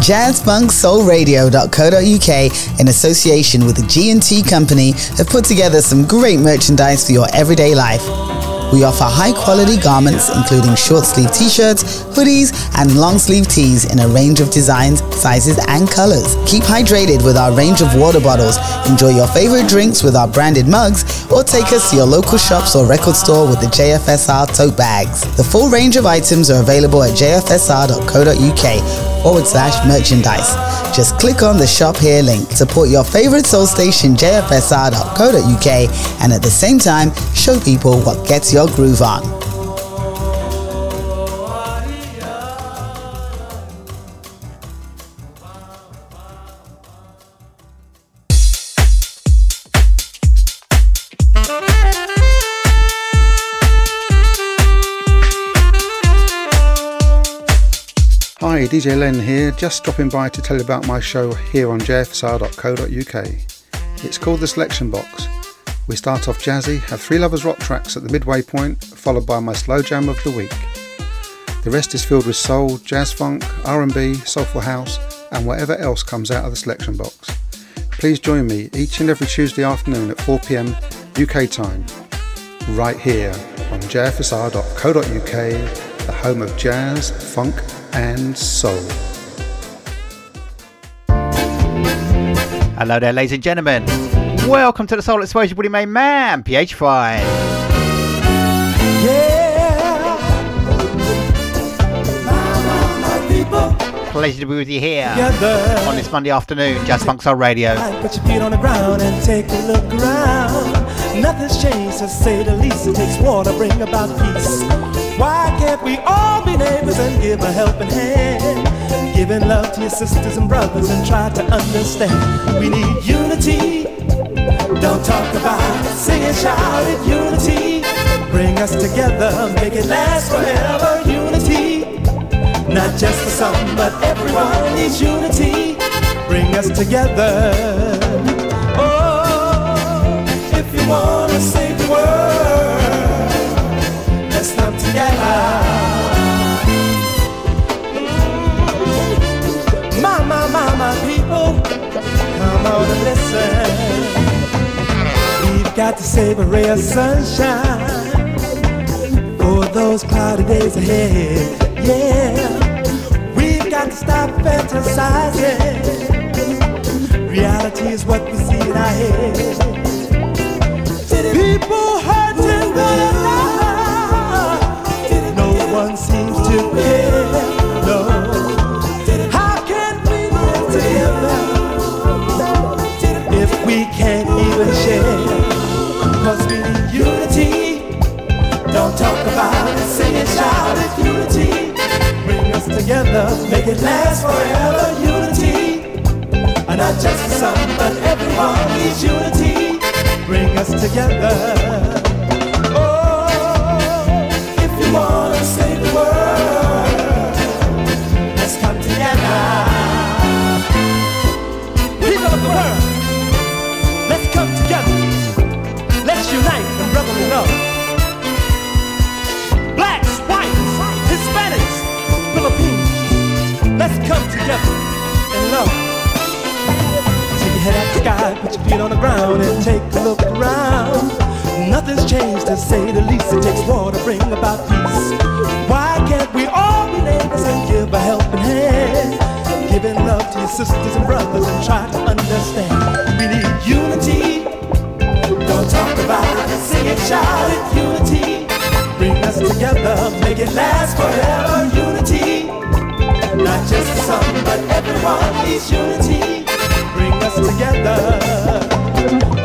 jazzfunksoulradio.co.uk in association with the G&T Company have put together some great merchandise for your everyday life. We offer high quality garments including short sleeve t-shirts, hoodies and long sleeve tees in a range of designs, sizes and colors. Keep hydrated with our range of water bottles, enjoy your favorite drinks with our branded mugs or take us to your local shops or record store with the JFSR tote bags. The full range of items are available at jfsr.co.uk forward slash merchandise. Just click on the shop here link. Support your favorite soul station jfsr.co.uk and at the same time show people what gets your groove on. DJ Len here, just stopping by to tell you about my show here on jfsr.co.uk. It's called The Selection Box. We start off jazzy, have three lovers rock tracks at the midway point, followed by my slow jam of the week. The rest is filled with soul, jazz funk, R&B, soulful house, and whatever else comes out of the selection box. Please join me each and every Tuesday afternoon at 4pm UK time, right here on jfsr.co.uk, the home of jazz, funk, and soul. Hello there, ladies and gentlemen. Welcome to the Soul Explosion Woody Main Man, PH5. Yeah. Pleasure to be with you here Together. on this Monday afternoon, Jazz Funk Soul Radio. Put your feet on the ground and take a look around. Nothing's changed to say the least. It takes war to bring about peace. Why can't we all be neighbors and give a helping hand? Giving love to your sisters and brothers and try to understand. We need unity. Don't talk about it. Sing and shout it. Unity. Bring us together. Make it last forever. Unity. Not just for some, but everyone needs unity. Bring us together. Oh, if you wanna save the world, We've got to save a ray of sunshine for those cloudy days ahead. Yeah, we've got to stop fantasizing. Reality is what we see in our head. People hurting another. No one seems to care. Together, make it last forever, unity. And not just for some, but everyone needs unity. Bring us together. Oh, if you wanna save the world, let's come together. People of the world, let's come together. Let's unite in brotherly love. Let's come together in love. Take your head up the sky, put your feet on the ground, and take a look around. Nothing's changed to say the least. It takes war to bring about peace. Why can't we all be neighbors and give a helping hand? Giving love to your sisters and brothers and try to understand. We need unity. Don't talk about it, sing it, shout it, unity. Bring us together, make it last forever, unity. Not just some, but everyone needs unity. Bring us together.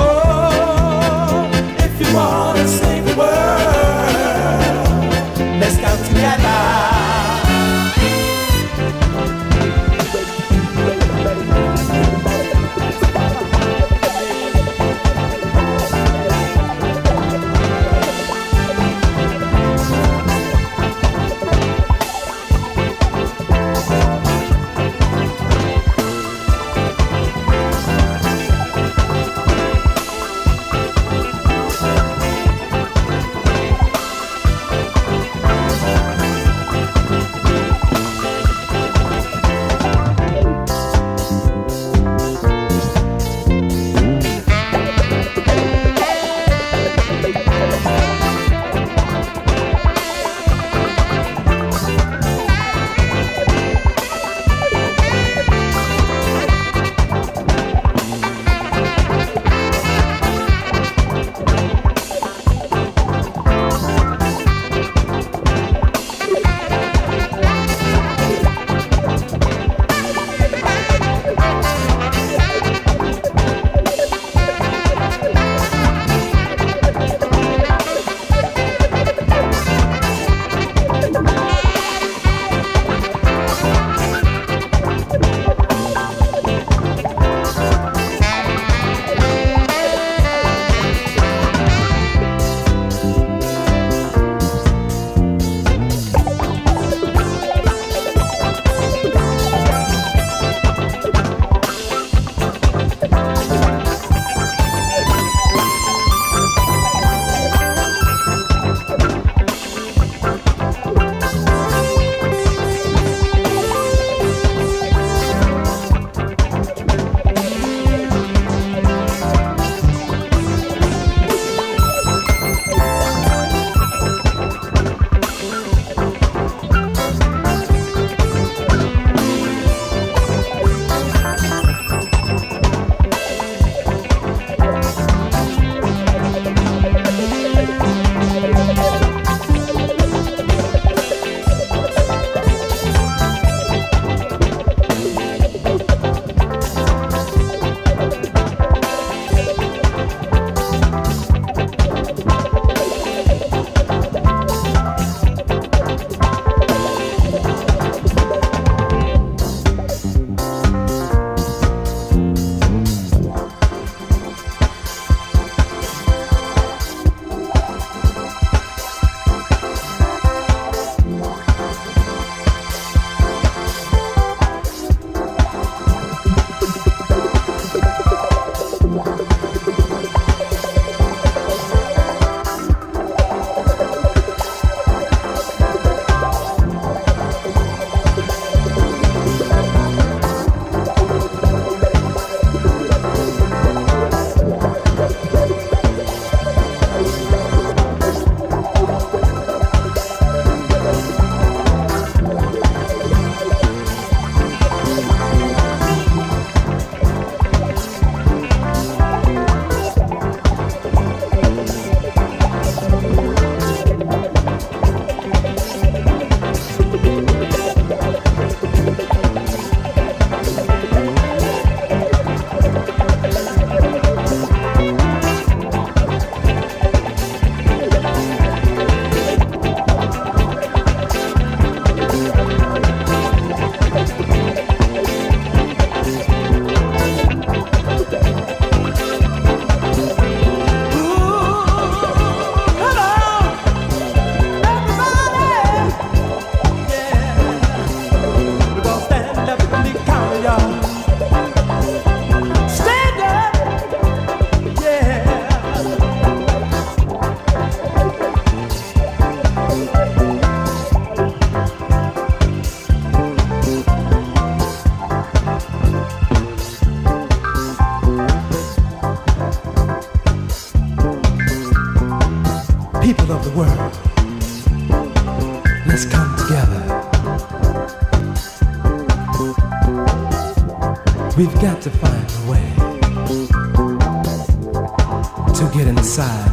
Got to find a way to get inside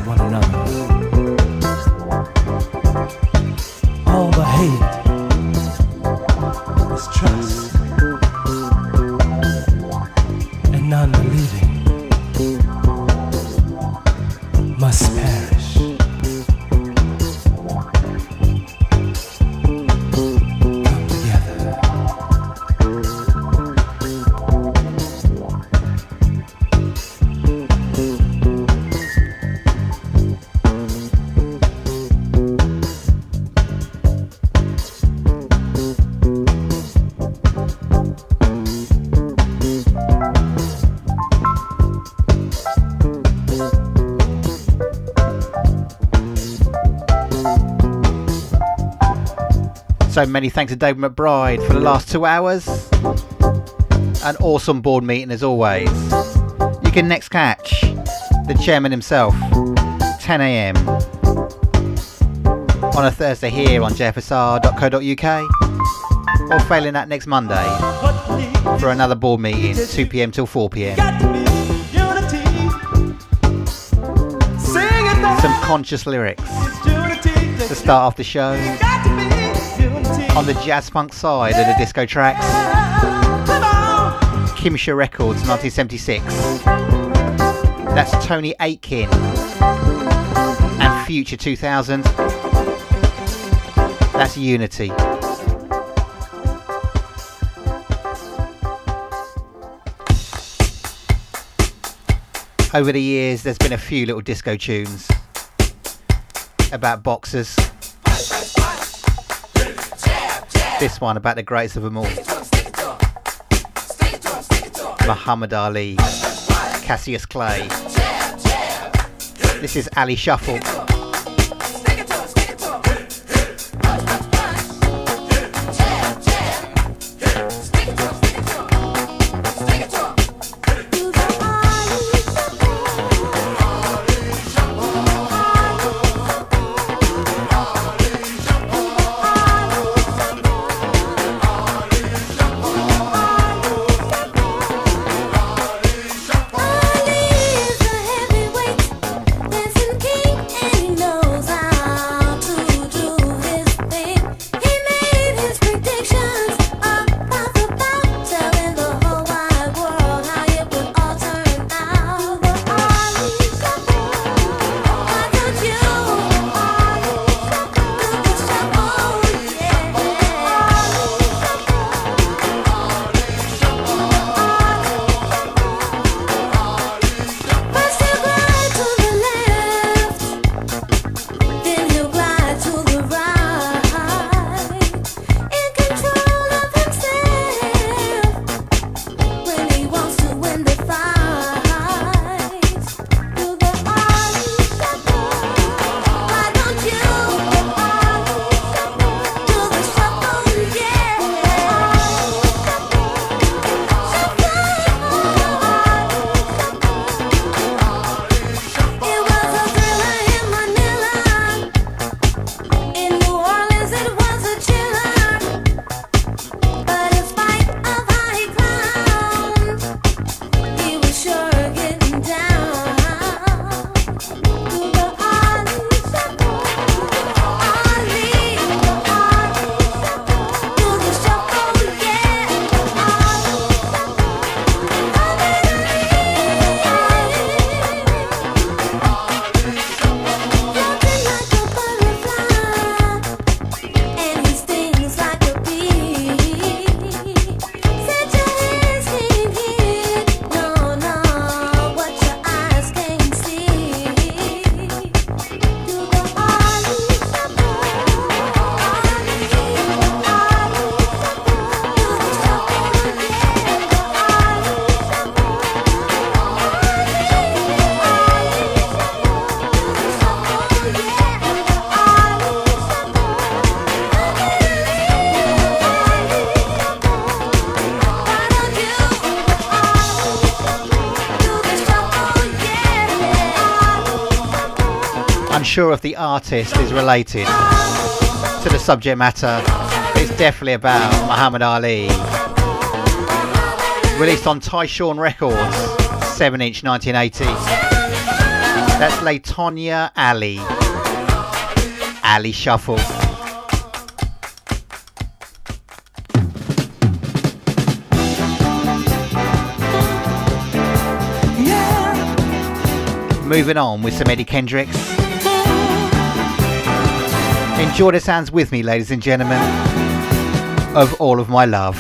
So many thanks to David McBride for the last two hours. An awesome board meeting as always. You can next catch the chairman himself, 10 a.m. on a Thursday here on jfsr.co.uk or failing that next Monday for another board meeting, 2 p.m. till 4 p.m. Got to be unity. Sing it now. Some conscious lyrics to start off the show on the jazz funk side of the disco tracks. Kimsha Records, 1976. That's Tony Aitken and Future 2000. That's Unity. Over the years, there's been a few little disco tunes about boxers. This one about the greatest of them all. Muhammad Ali, Cassius Clay. This is Ali Shuffle. Unsure if the artist is related to the subject matter. It's definitely about Muhammad Ali Released on Tyshawn Records, 7 inch 1980. That's Latonya Ali. Ali Shuffle. Moving on with some Eddie Kendricks. Enjoy the sounds with me, ladies and gentlemen, of All of My Love.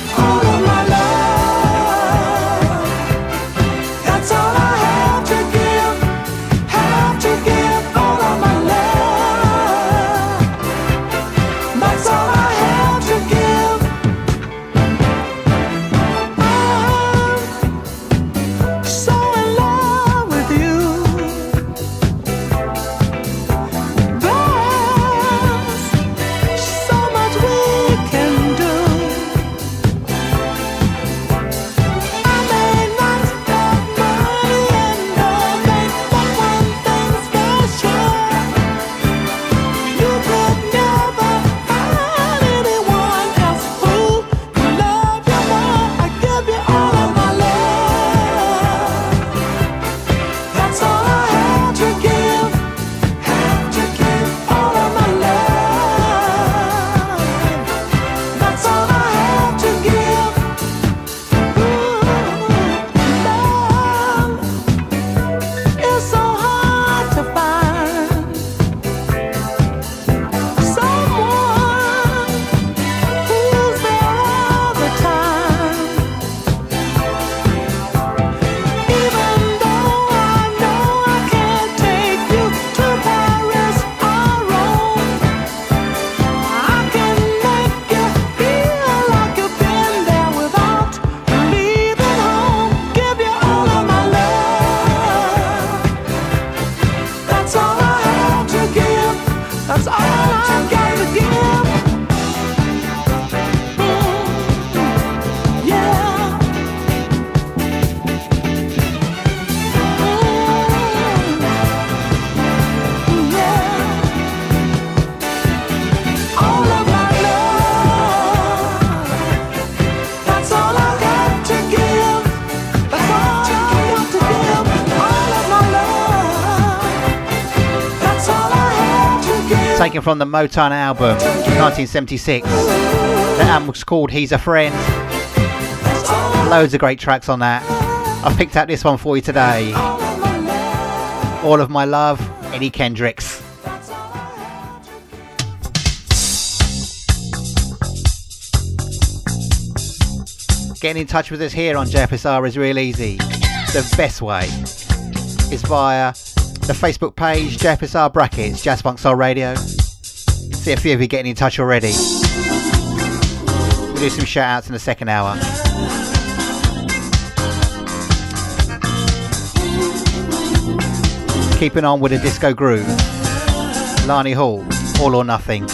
From the Motown album, 1976. The album was called He's a Friend. Loads of great tracks on that. I've picked out this one for you today. All of My Love, Eddie Kendricks. Getting in touch with us here on JFSR is real easy. The best way is via the Facebook page, JFSR Brackets, Jazz Funk Soul Radio. See a few of you getting in touch already. We'll do some shout outs in the second hour. Keeping on with a disco groove. Lani Hall, All or Nothing.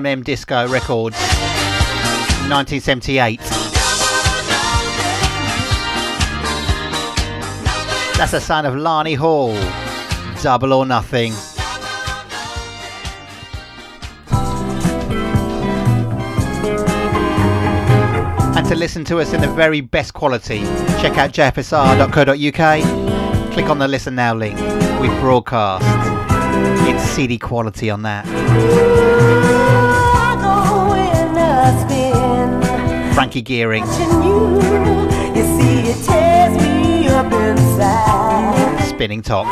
AMM Disco Records, 1978. That's the sound of Lani Hall, Double or Nothing. And to listen to us in the very best quality, check out jfsr.co.uk. Click on the Listen Now link. We broadcast. It's CD quality on that. Frankie Gearing. Spinning top.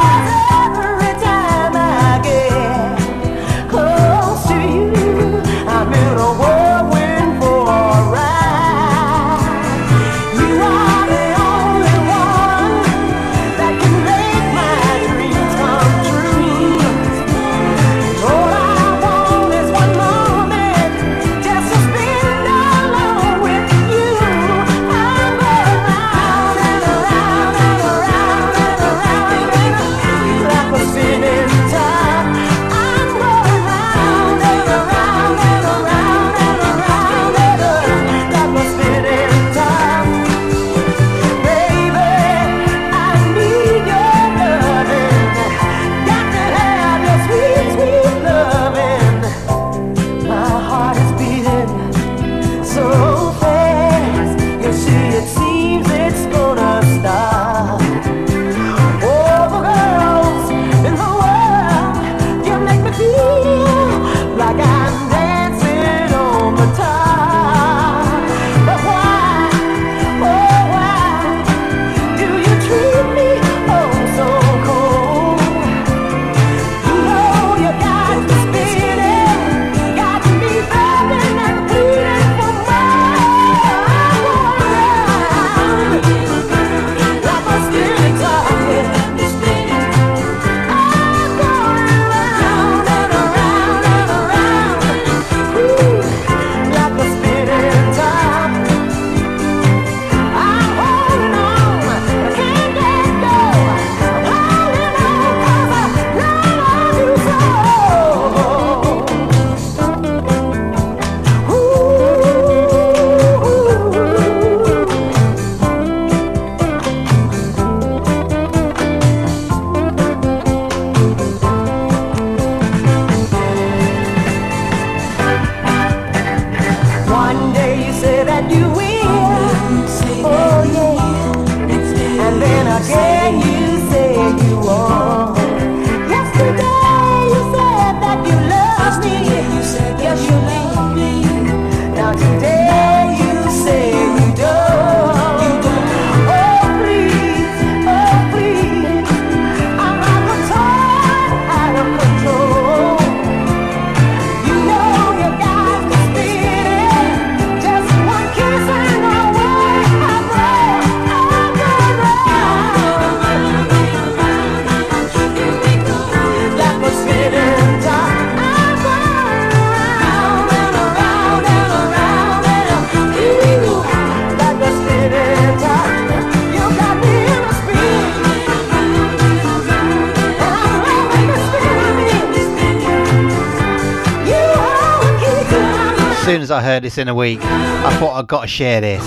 As I heard this in a week, I thought I'd got to share this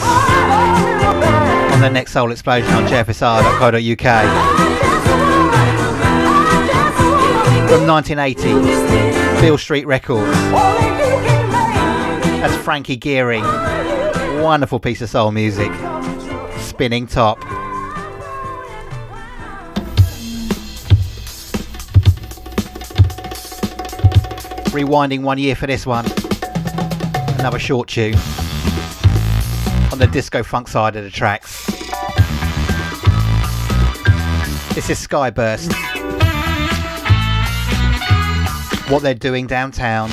on the next Soul Explosion on jfsr.co.uk. From 1980, Beale Street Records. That's Frankie Gearing. Wonderful piece of soul music. Spinning top. Rewinding one year for this one. Another short tune on the disco funk side of the tracks. This is Skyburst. What they're doing downtown.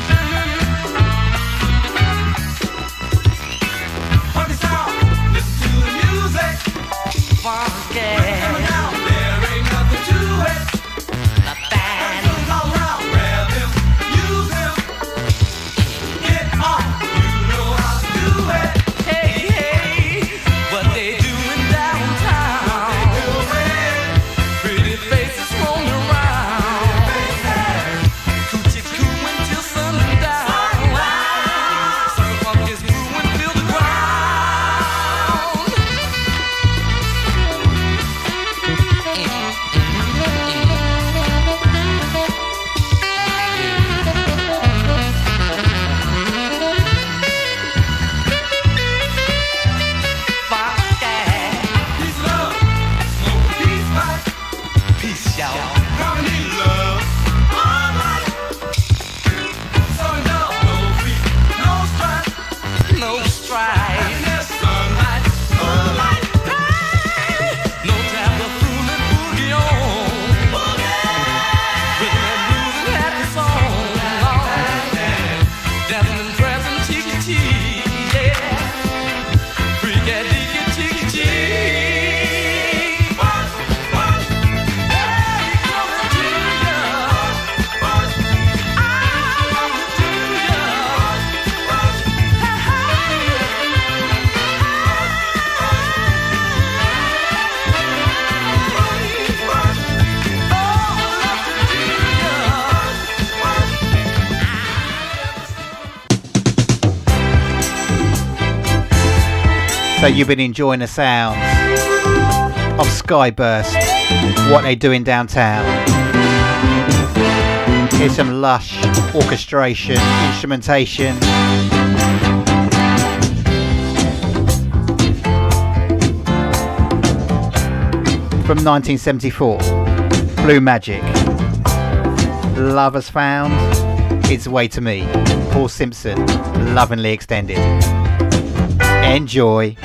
So you've been enjoying the sounds of Skyburst, what they doing downtown. Here's some lush orchestration, instrumentation. From 1974, Blue Magic. Love has found its way to me. Paul Simpson, lovingly extended. Enjoy.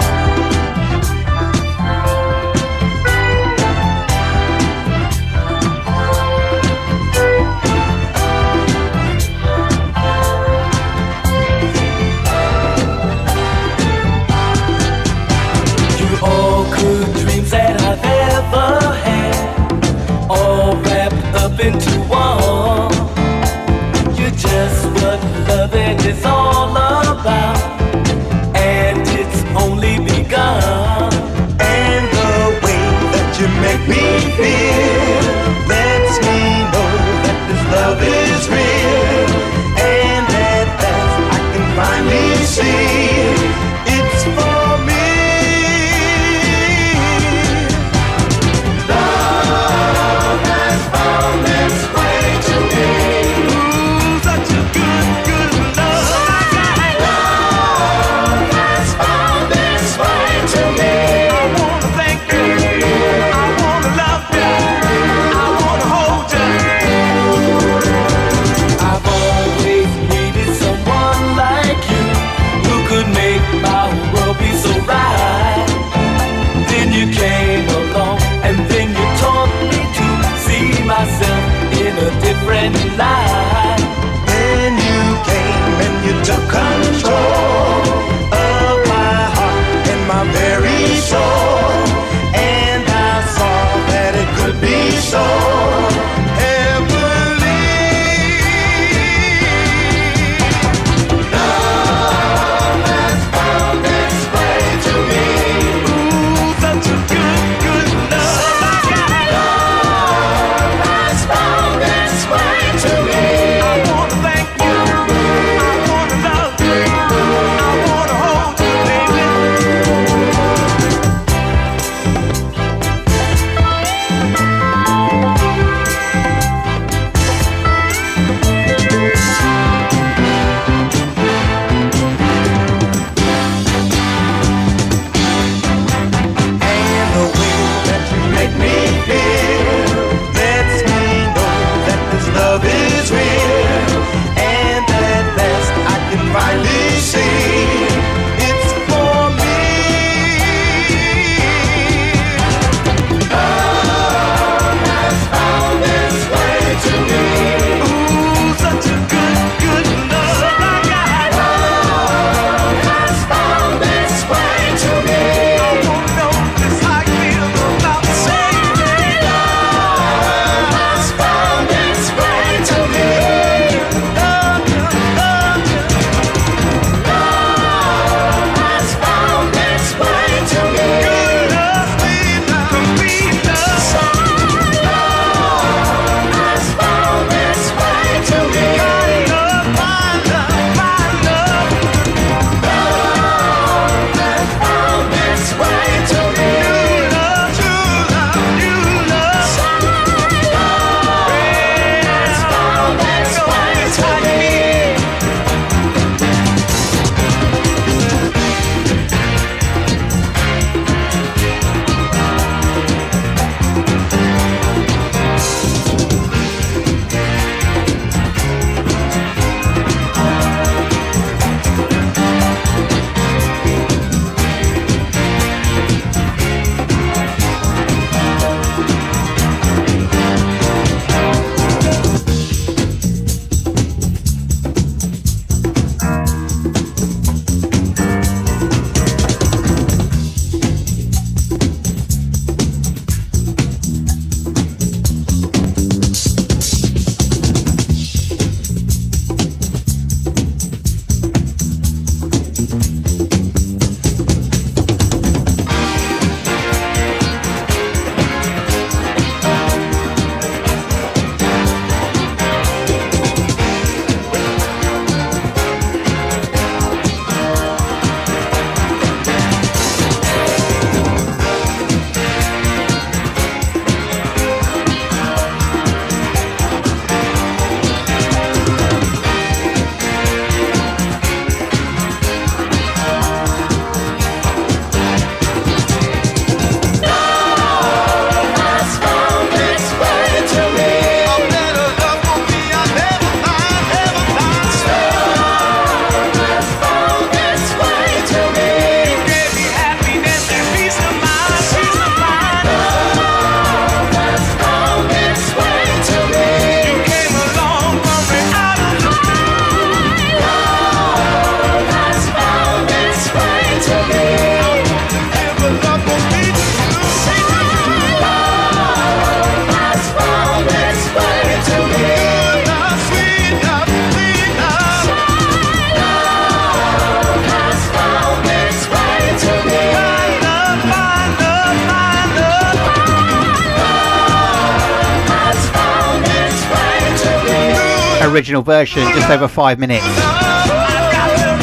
Original version, just over five minutes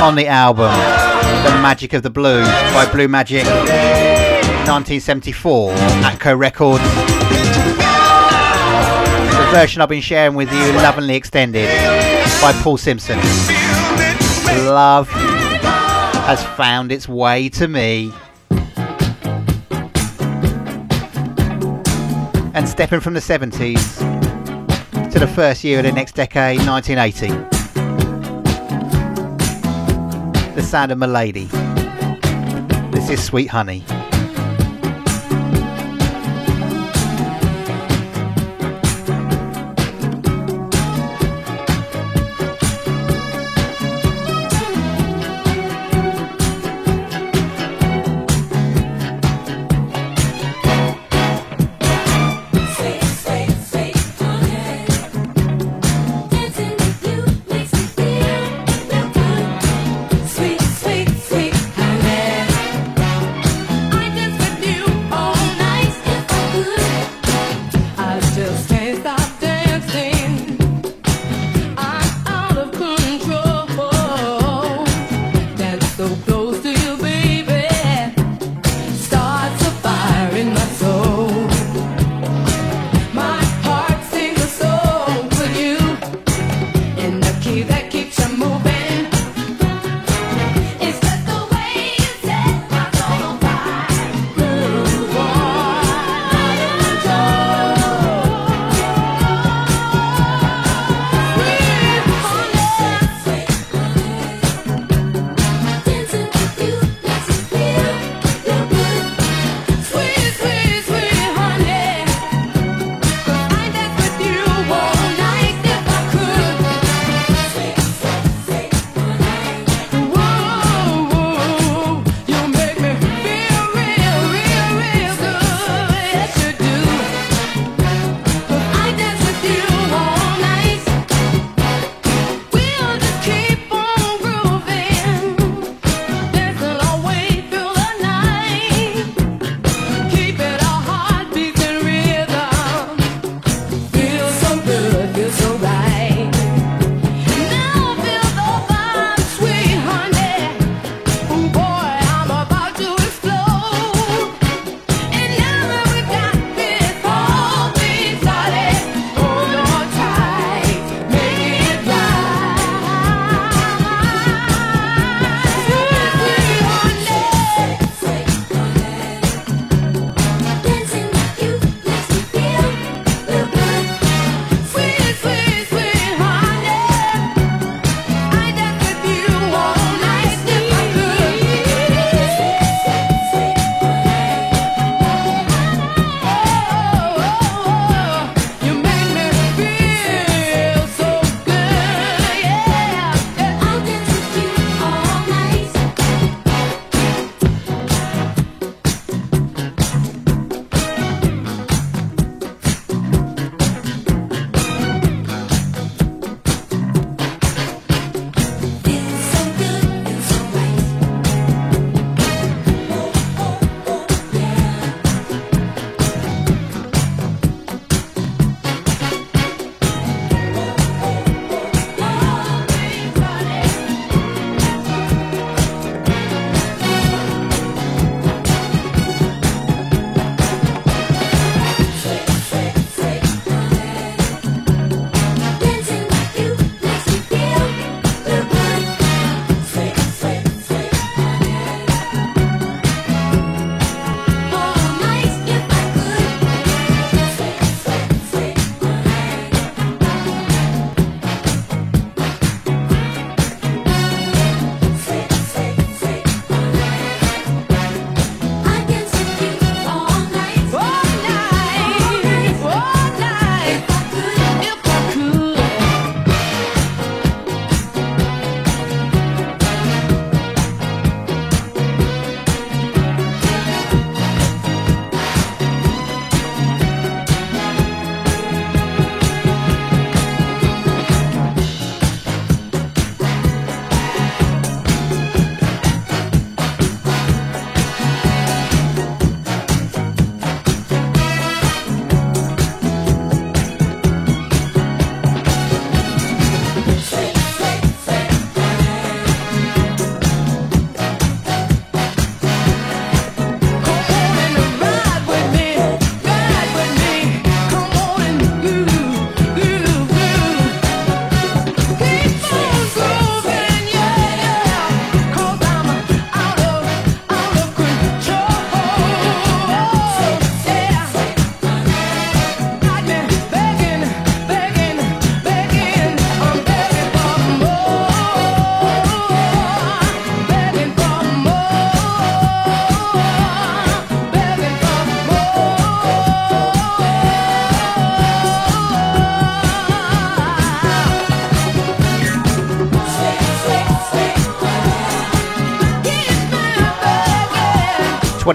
on the album The Magic of the Blue by Blue Magic 1974 Atco Records. The version I've been sharing with you, lovingly extended by Paul Simpson. Love has found its way to me. And stepping from the 70s to the first year of the next decade, 1980. The sound of Milady. This is Sweet Honey.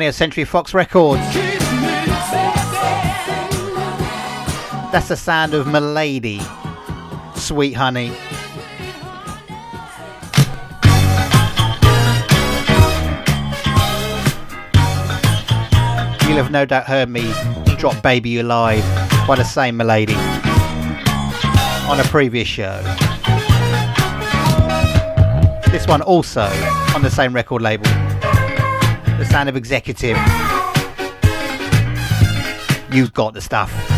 20th Century Fox Records. That's the sound of Milady, Sweet Honey. You'll have no doubt heard me drop Baby You Live by the same Milady on a previous show. This one also on the same record label. Sound of Executive. You've got the stuff.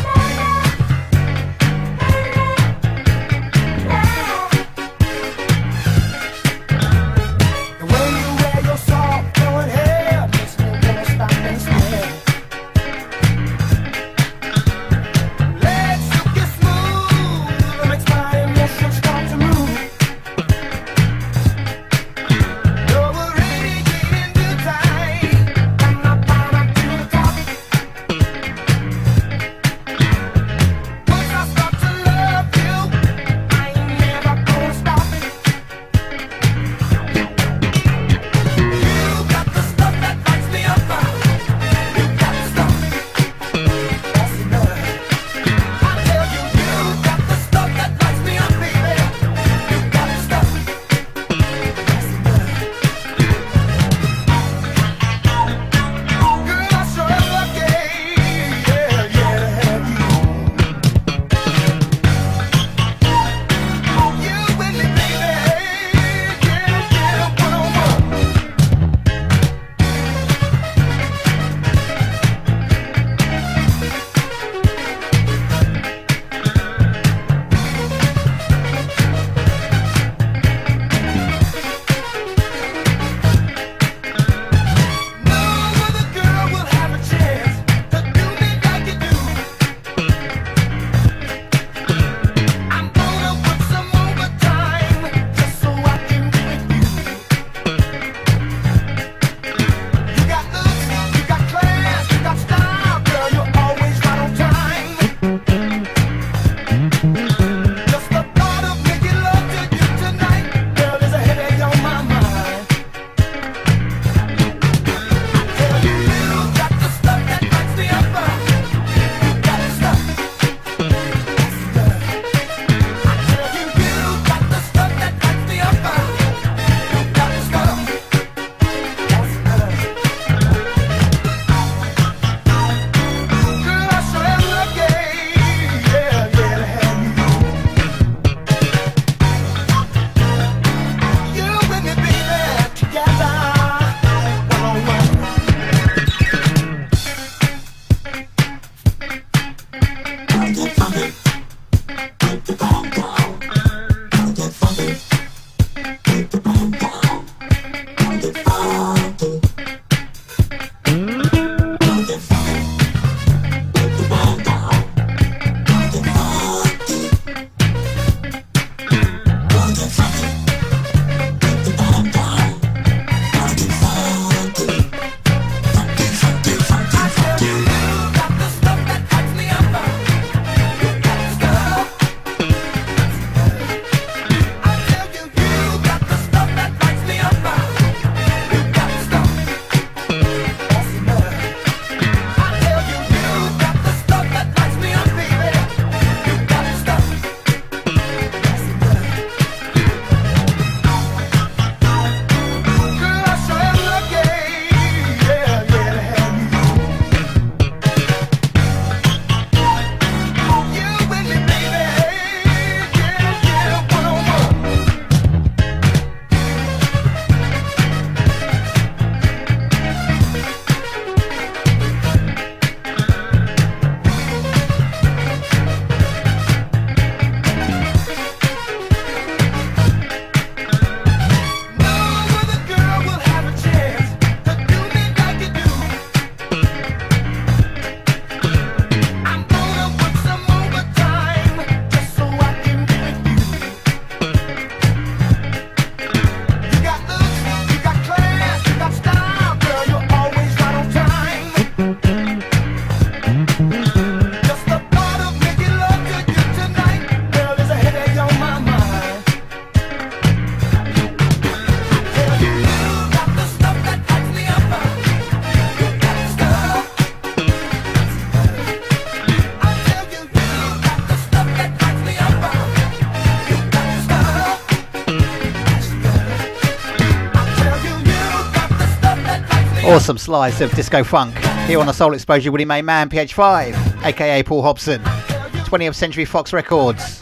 Awesome slice of disco funk here on the Soul Explosion Woody Main Man PH5, aka Paul Hobson. 20th Century Fox Records.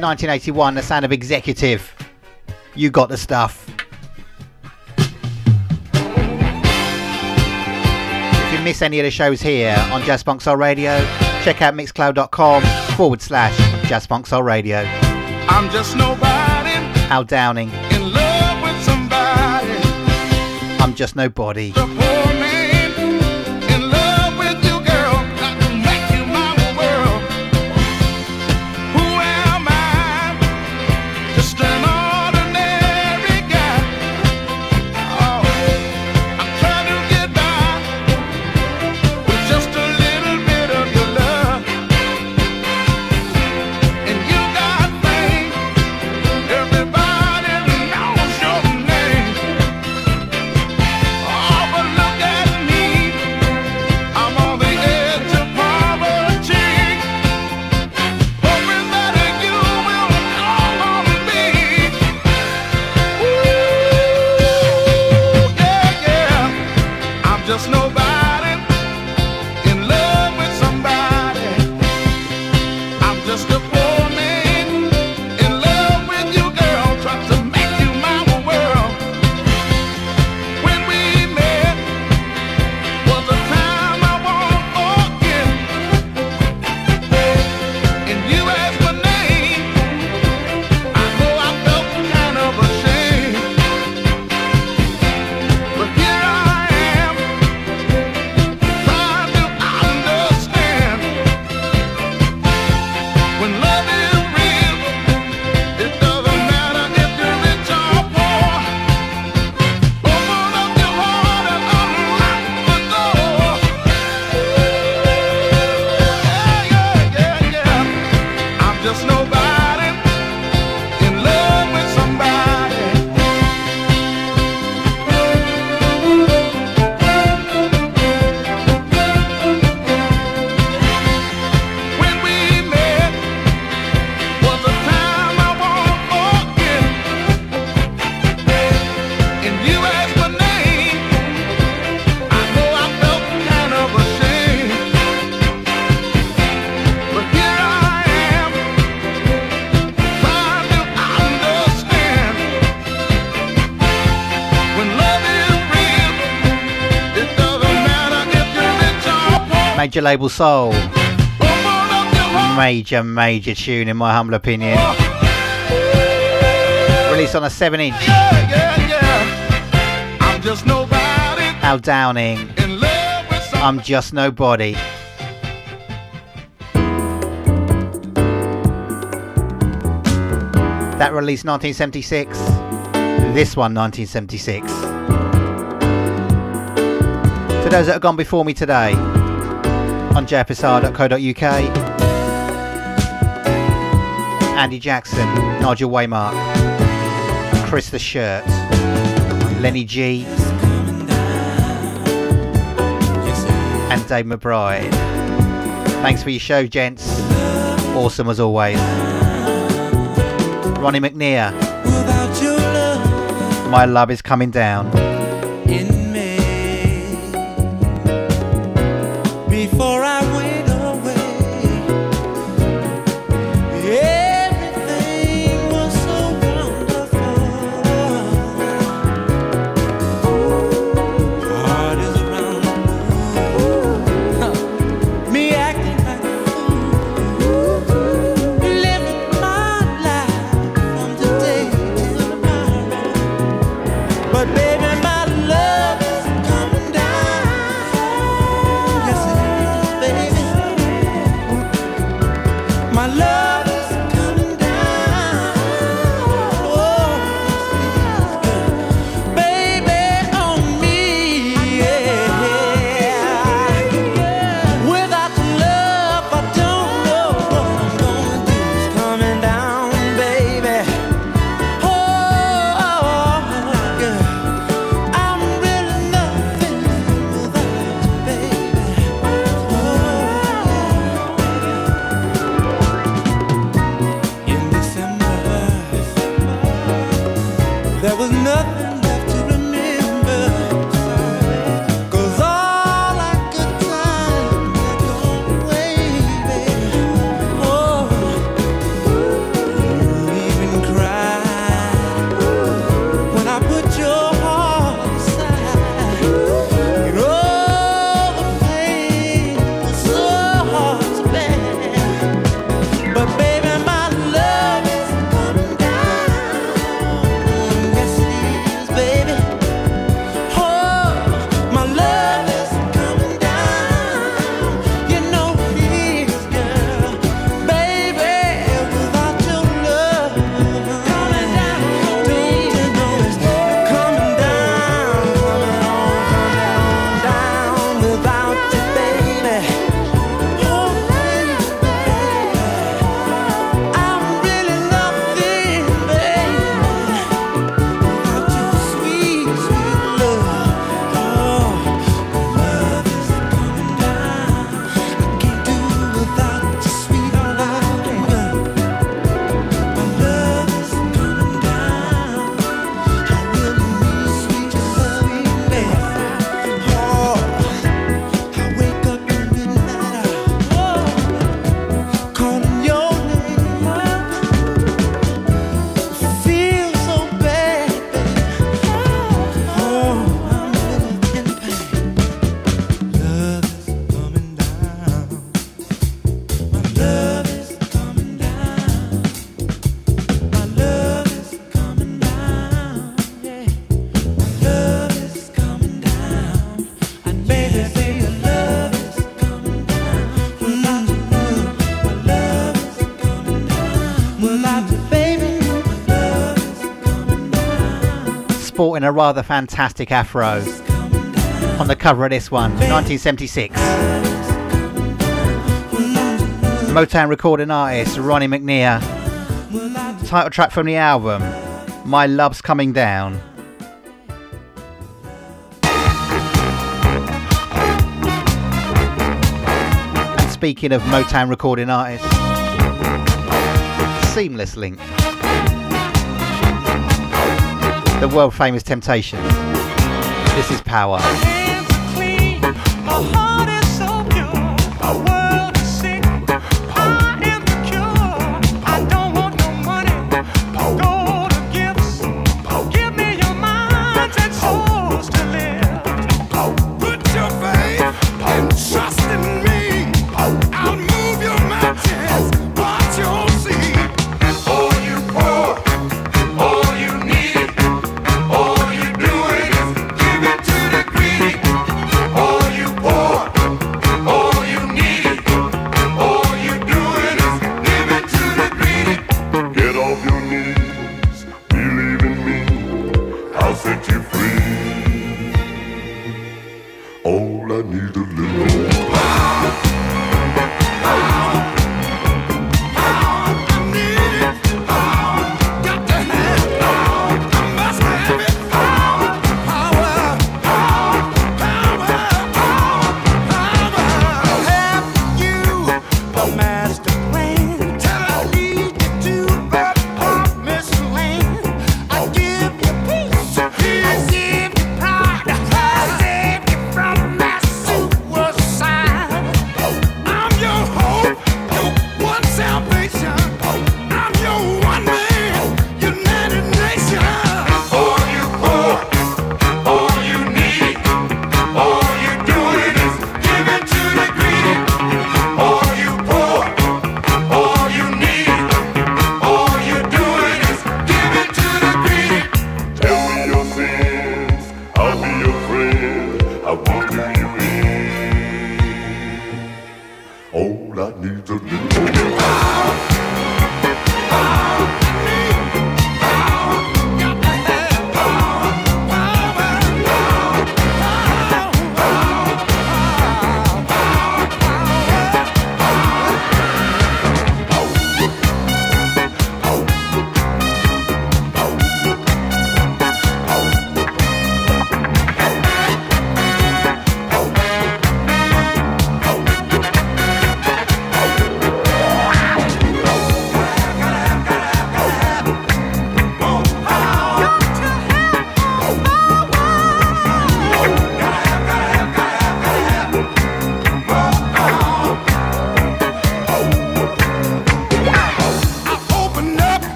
1981, the sound of Executive. You got the stuff. If you miss any of the shows here on Jazz Funk Soul Radio, check out mixcloud.com forward slash Jazz Funk Soul Radio. I'm just nobody. Al Downing. Just nobody. Major label soul. Major, major tune in my humble opinion. Released on a 7 inch. Al Downing. I'm just nobody. That released 1976. This one 1976. To those that have gone before me today, on jfsr.co.uk. Andy Jackson, Nigel Waymark, Chris the Shirt, Lenny G, and Dave McBride. Thanks for your show, gents. Awesome as always. Ronnie McNeir. My love is coming down. Sporting a rather fantastic afro on the cover of this one, 1976. Motown recording artist Ronnie McNeir. Title track from the album, My Love's Coming Down. And speaking of Motown recording artists, Seamless Link. The world famous Temptations. This is Power.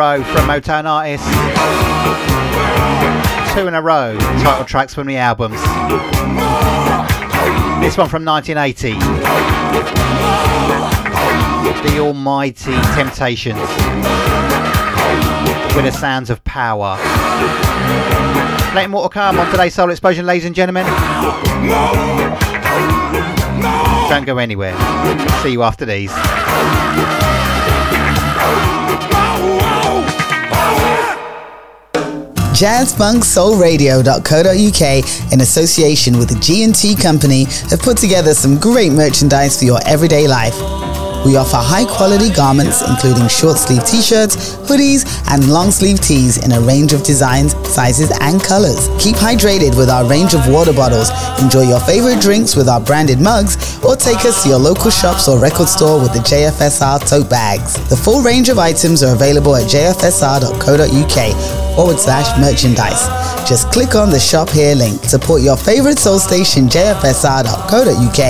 Row from Motown artists. Two in a row title tracks from the albums. This one from 1980. The Almighty Temptations. With the sounds of power. Plenty more to come on today's Soul Explosion, ladies and gentlemen. Don't go anywhere. See you after these. JazzFunkSoulRadio.co.uk in association with the G&T Company have put together some great merchandise for your everyday life. We offer high quality garments including short sleeve t-shirts, hoodies and long sleeve tees in a range of designs, sizes and colors. Keep hydrated with our range of water bottles, enjoy your favorite drinks with our branded mugs or take us to your local shops or record store with the JFSR tote bags. The full range of items are available at jfsr.co.uk forward slash merchandise. Just click on the shop here link. Support your favorite soul station jfsr.co.uk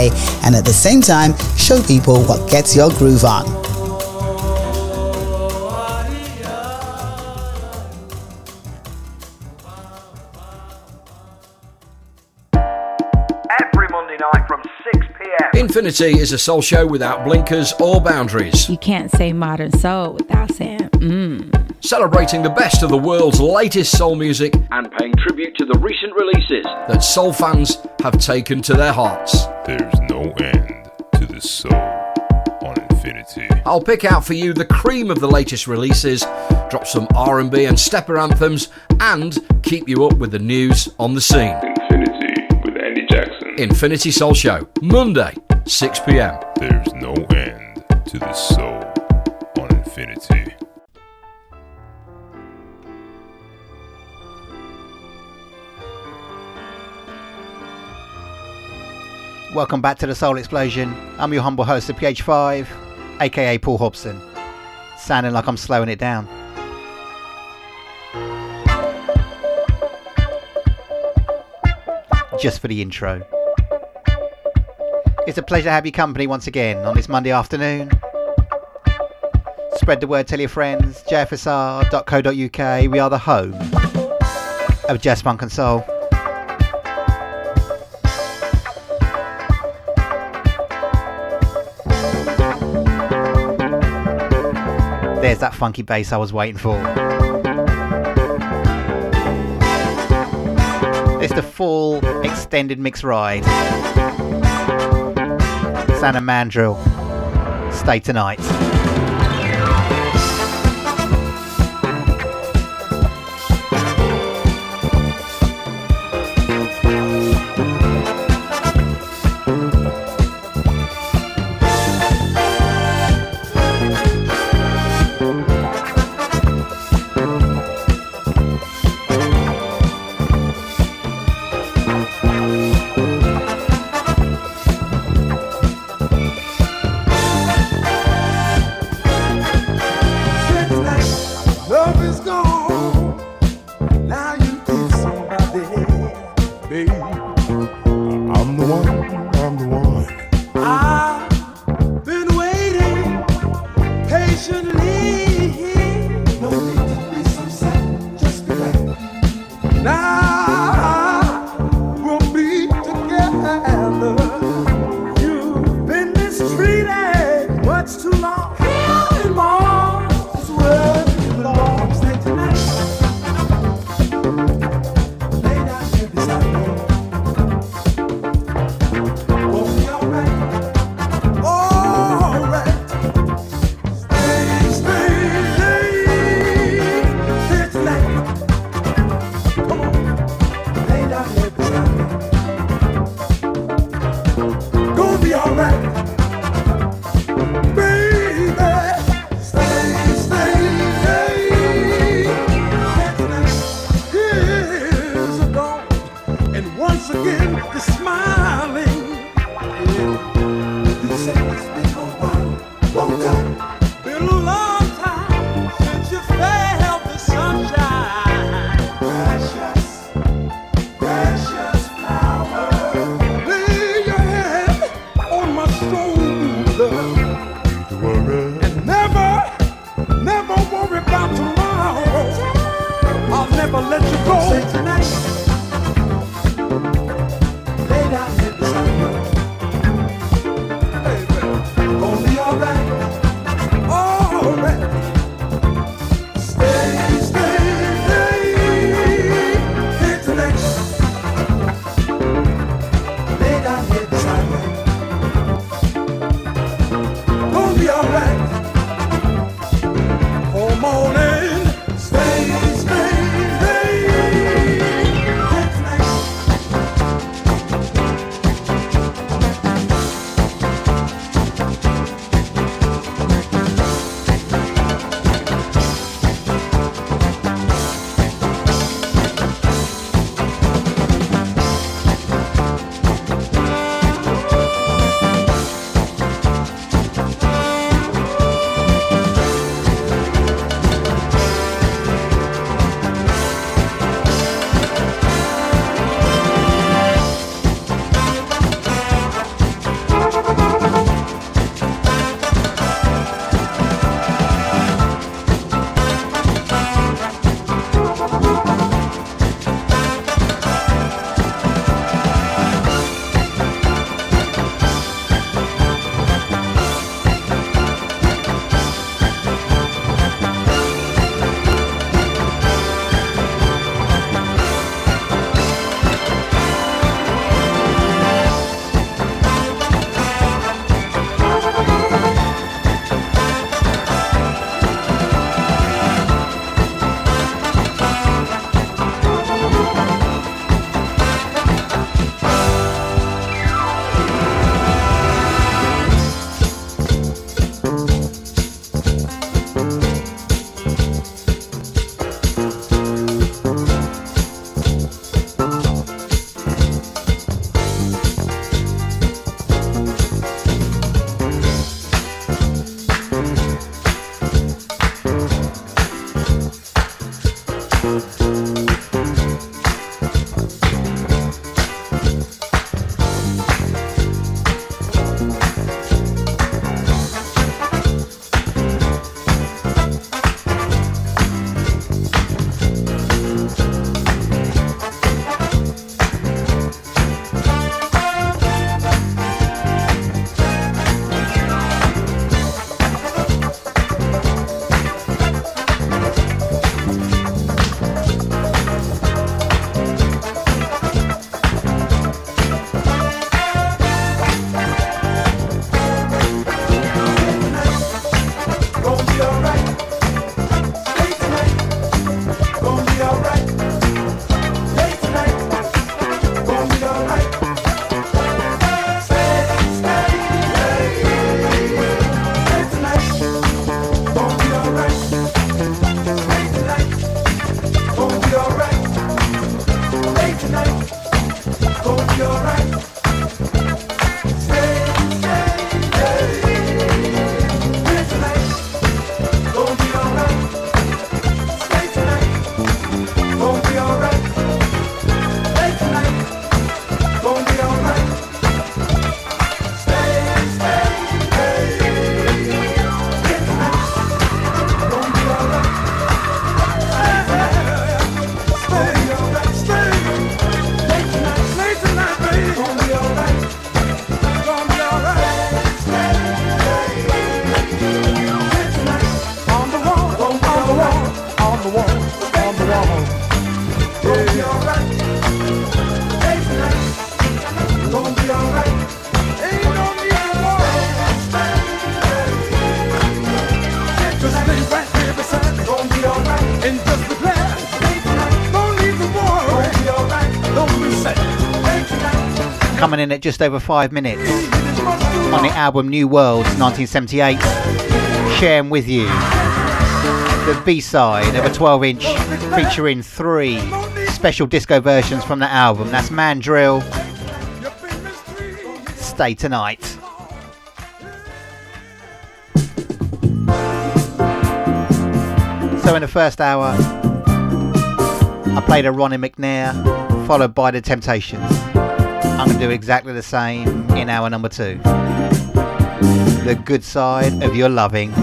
and at the same time show people what gets your groove on. Every Monday night from 6 p.m. Infinity is a soul show without blinkers or boundaries. You can't say modern soul without saying mmm. Celebrating the best of the world's latest soul music And paying tribute to the recent releases. that soul fans have taken to their hearts. There's no end to the soul on Infinity. I'll pick out for you the cream of the latest releases, drop some R&B and stepper anthems, and keep you up with the news on the scene. Infinity with Andy Jackson. Infinity Soul Show, Monday, 6 p.m. There's no end to the soul on Infinity. Welcome back to the Soul Explosion. I'm your humble host, the PH5, aka Paul Hobson. Sounding like I'm slowing it down. Just for the intro. It's a pleasure to have your company once again on this Monday afternoon. Spread the word, tell your friends. JFSR.co.uk. We are the home of Jazz Funk and Soul. There's that funky bass I was waiting for. It's the full extended mix ride. Santa Mandrill. Stay tonight. Coming in at just over five minutes on the album New World 1978. Sharing with you the B side of a 12 inch featuring three special disco versions from the album. That's Mandrill, Stay Tonight. So, in the first hour, I played a Ronnie McNeir, followed by The Temptations. I'm going to do exactly the same in hour number two. The good side of your loving.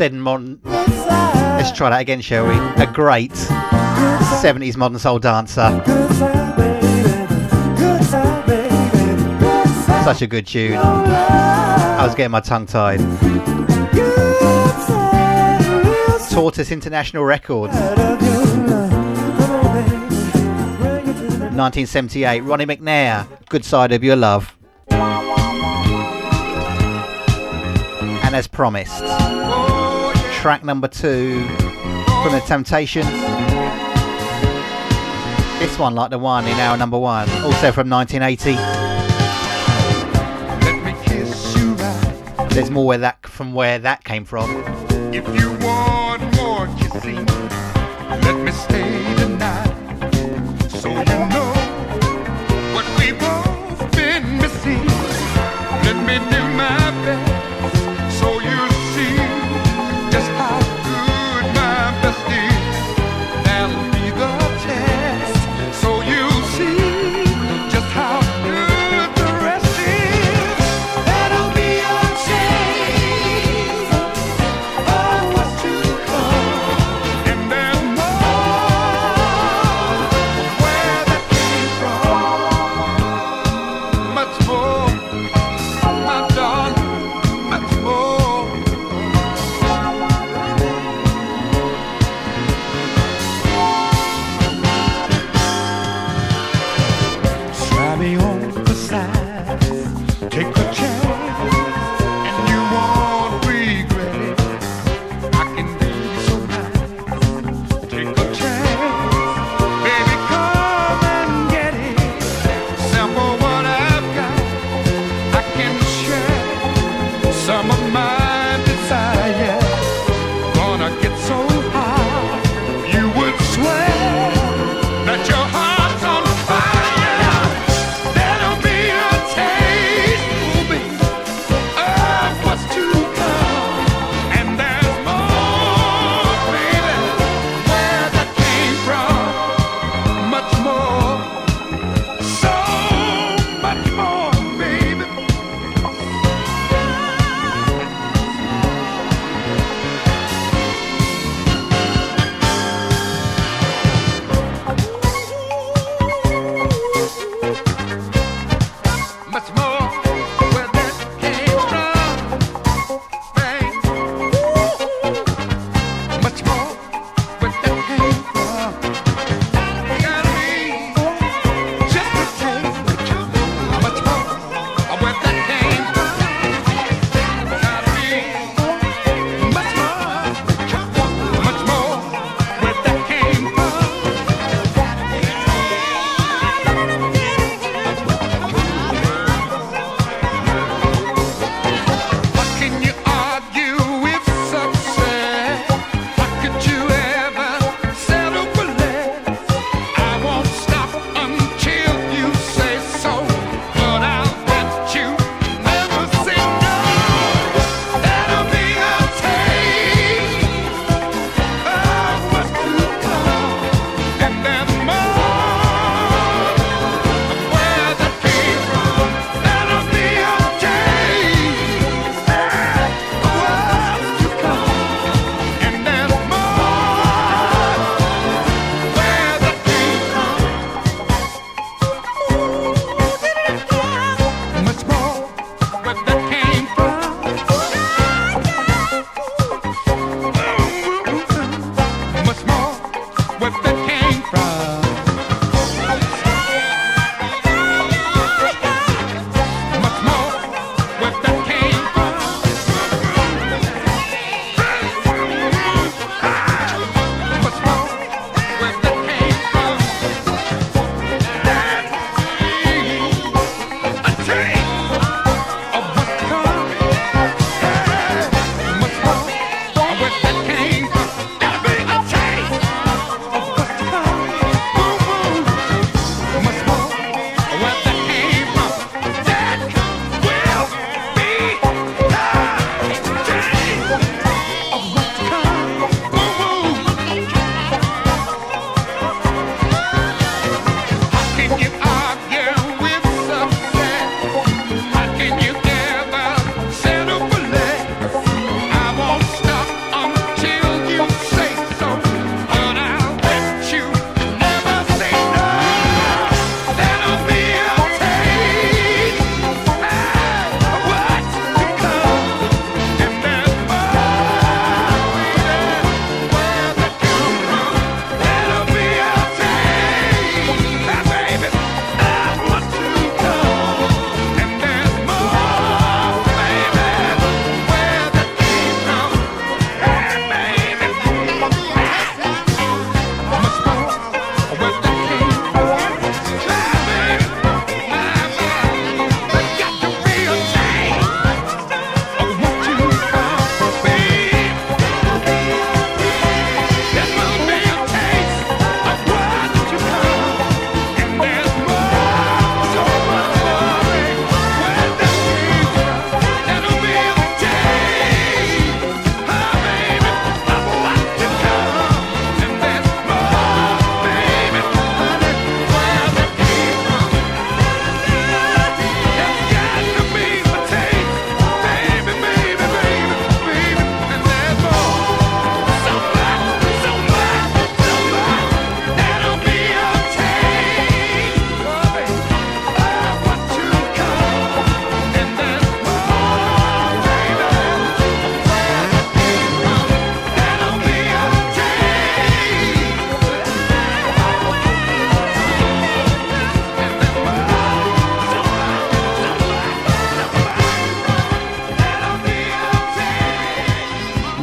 Modern. modern. Let's try that again, shall we? A great 70s modern soul dancer. Such a good tune. I was getting my tongue tied. Tortoise International Records. 1978, Ronnie McNeir, Good Side of Your Love. And as promised, track number two from The Temptations. This one, like the one in hour number one, also from 1980. There's more where that from where that came from.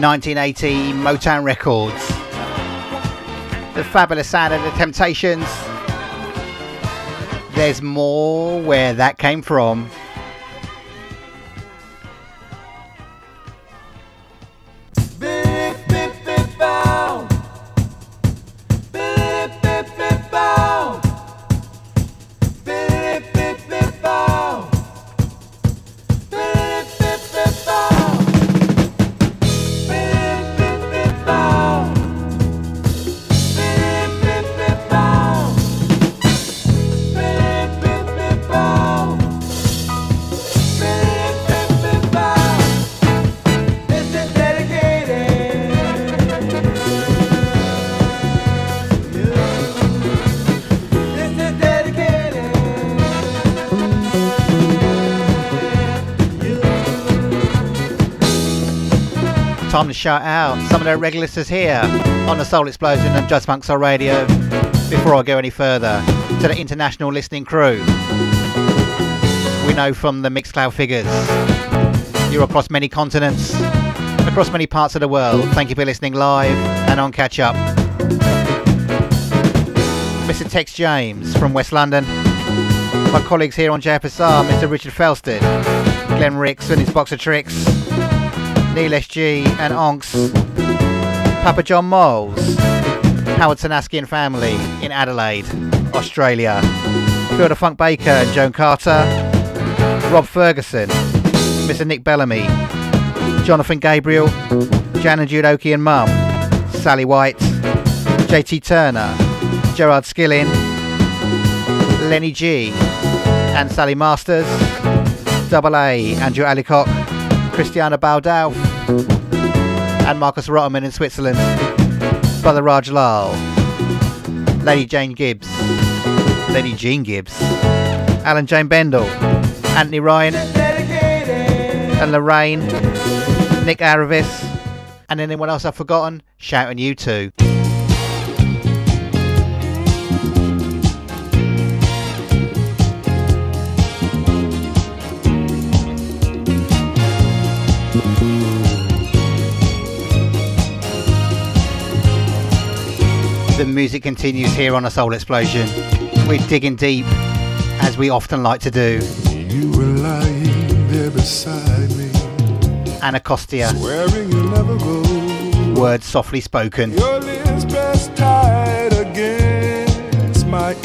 1980 Motown Records. The fabulous sound of the Temptations. There's more where that came from. Shout out some of the regulars here on the Soul Explosion and Jazz Funk Soul Radio before I go any further to the international listening crew. We know from the Mixcloud figures you're across many continents, across many parts of the world. Thank you for listening live and on catch up. Mr. Tex James from West London. My colleagues here on JFSR, Mr. Richard Felsted, Glenn Ricks and his box of tricks, Neil SG and Onks, Papa John Moles, Howard Tanaski and family in Adelaide, Australia, Phil Funk Baker and Joan Carter, Rob Ferguson, Mr. Nick Bellamy, Jonathan Gabriel, Jan and Jude Oakey and Mum, Sally White, JT Turner, Gerard Skilling, Lenny G, and Sally Masters, Double A, Andrew Alicock, Christiana Baldau, and Marcus Rotterman in Switzerland, Brother Raj Lal, Lady Jane Gibbs, Lady Jean Gibbs, Alan Jane Bendel, Anthony Ryan, and Lorraine, Nick Aravis, and anyone else I've forgotten, shouting you too. The music continues here on a Soul Explosion. We're digging deep, as we often like to do. You were lying there beside me, Anacostia, swearing you'll never go. words softly spoken. Your lips pressed tight against my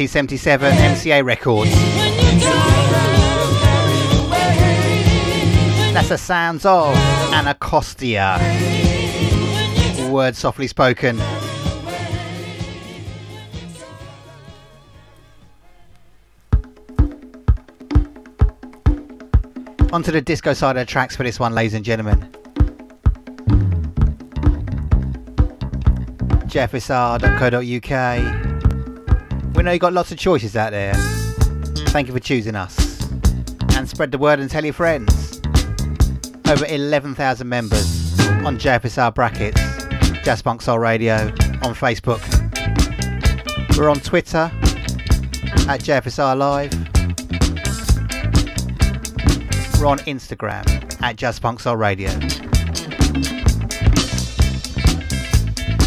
1977 MCA Records. That's the sounds of Anacostia. Words softly spoken. Onto the disco side of the tracks for this one, ladies and gentlemen. JFSR.co.uk. We know you've got lots of choices out there. Thank you for choosing us. And spread the word and tell your friends. Over 11,000 members on JFSR brackets. Jazz Funk Soul Radio on Facebook. We're on Twitter at JFSR Live. We're on Instagram at Jazz Funk Soul Radio.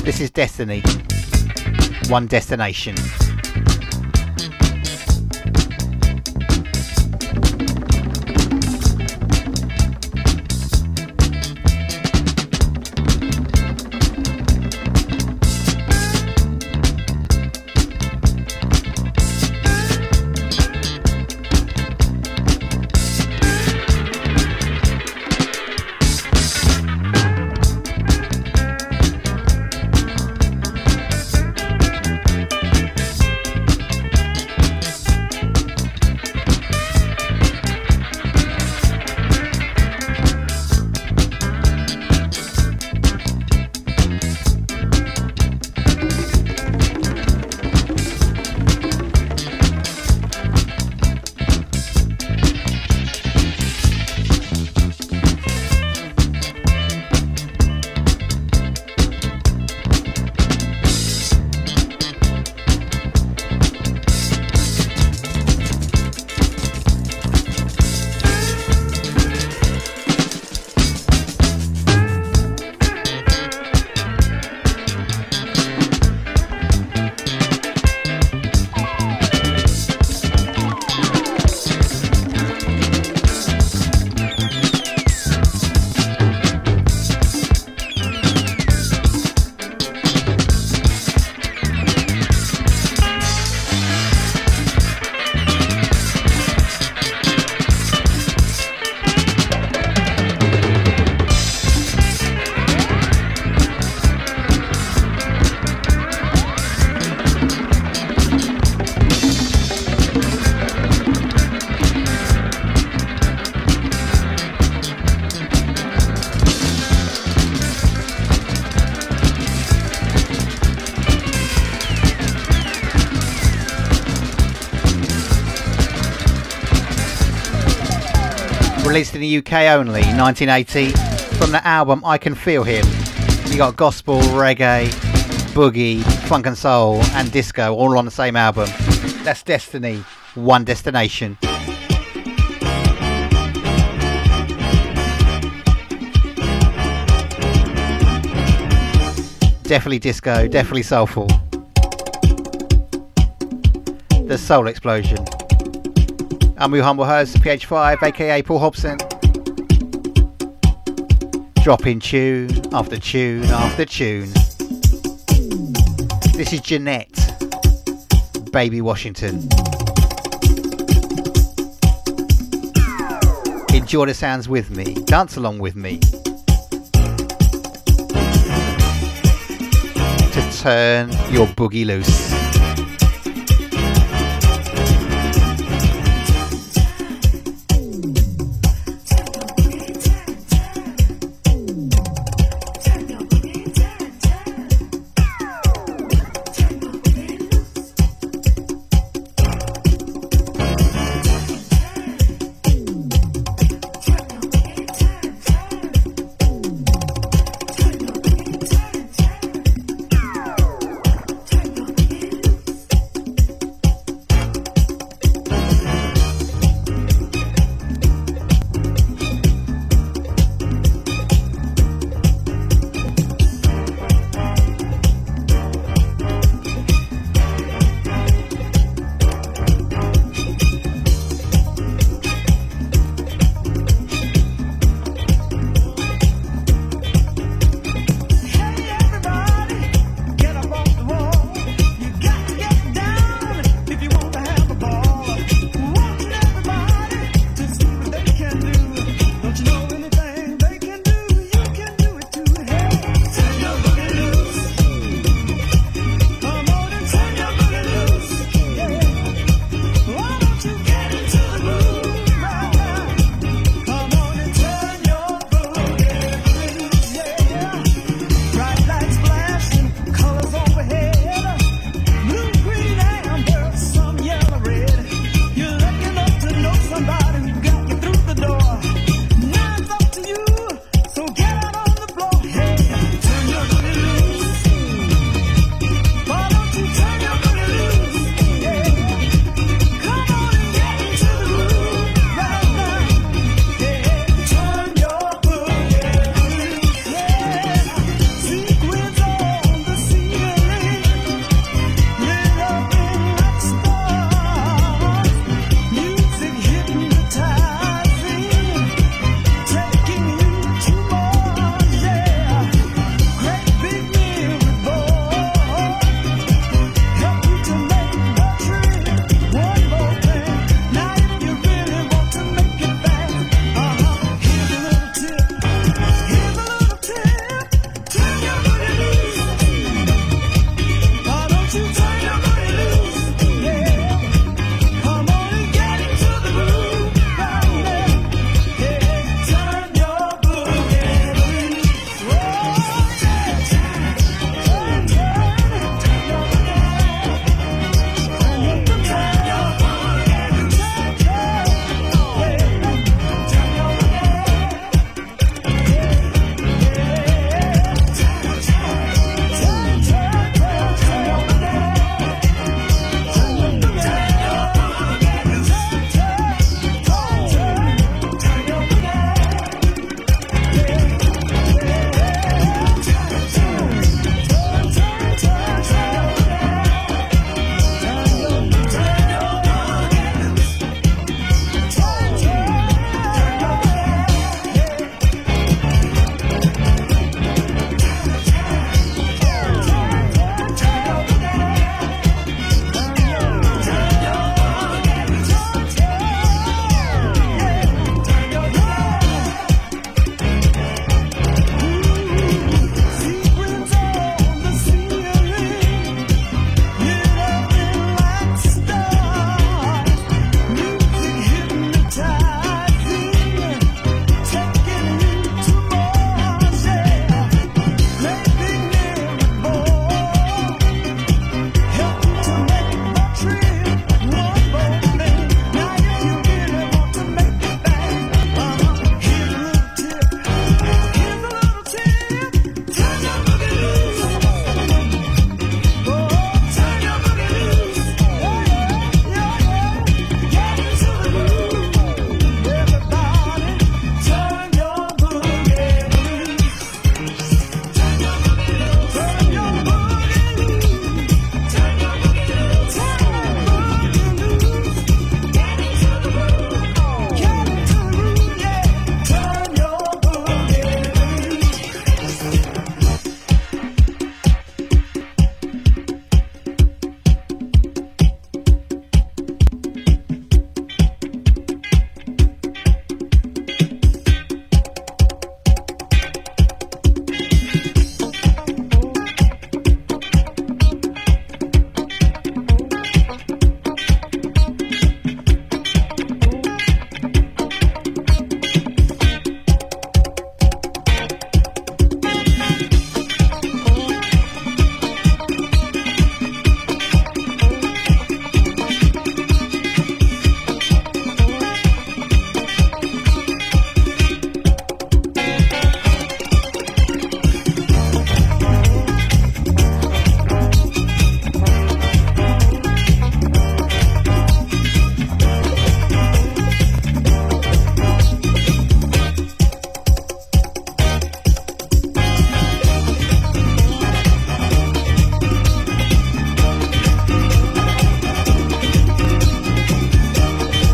This is Destiny. One destination. The UK only, 1980, from the album I Can Feel Him. You got gospel, reggae, boogie, funk and soul, and disco all on the same album. That's Destiny, One Destination. Definitely disco, definitely soulful. The Soul Explosion. I'm your humble host, PH5, aka Paul Hobson. Dropping tune after tune after tune. This is Jeanette, Baby Washington. Enjoy the sounds with me, dance along with me. To turn your boogie loose.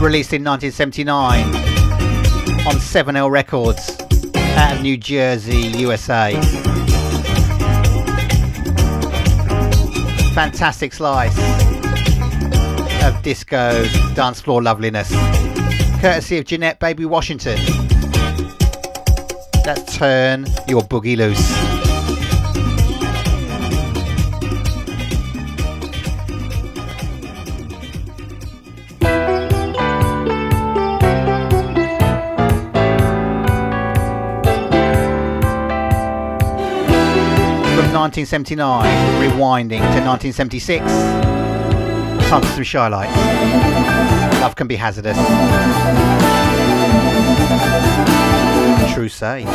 Released in 1979 on 7L Records out of New Jersey, USA. Fantastic slice of disco dance floor loveliness, courtesy of Jeanette Baby Washington. That's Turn Your Boogie Loose. 1979, rewinding to 1976. Time for some shy lights. Love can be hazardous. True say.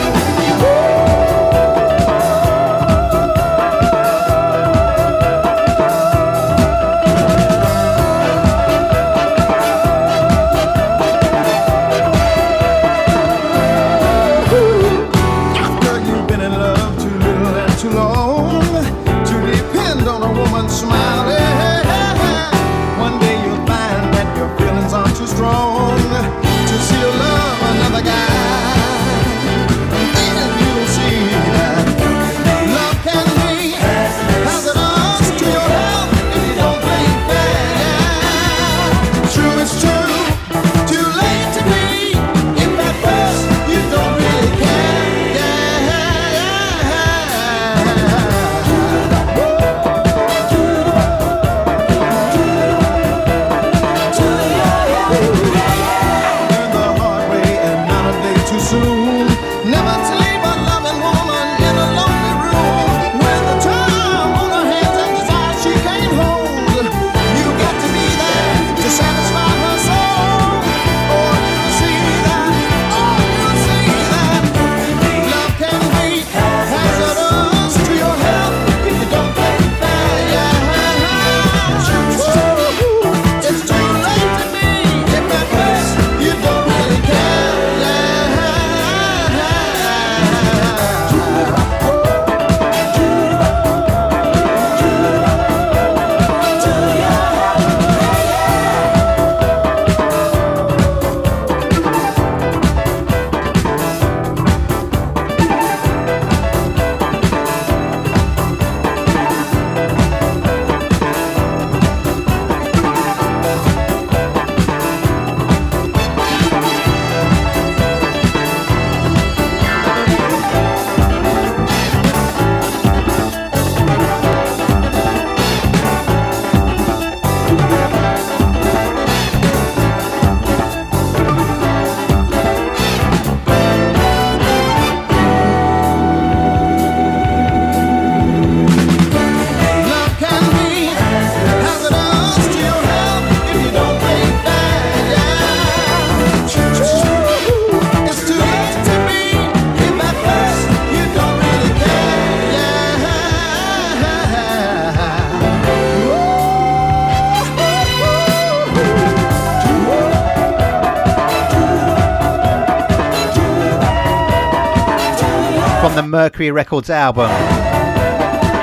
Mercury Records album,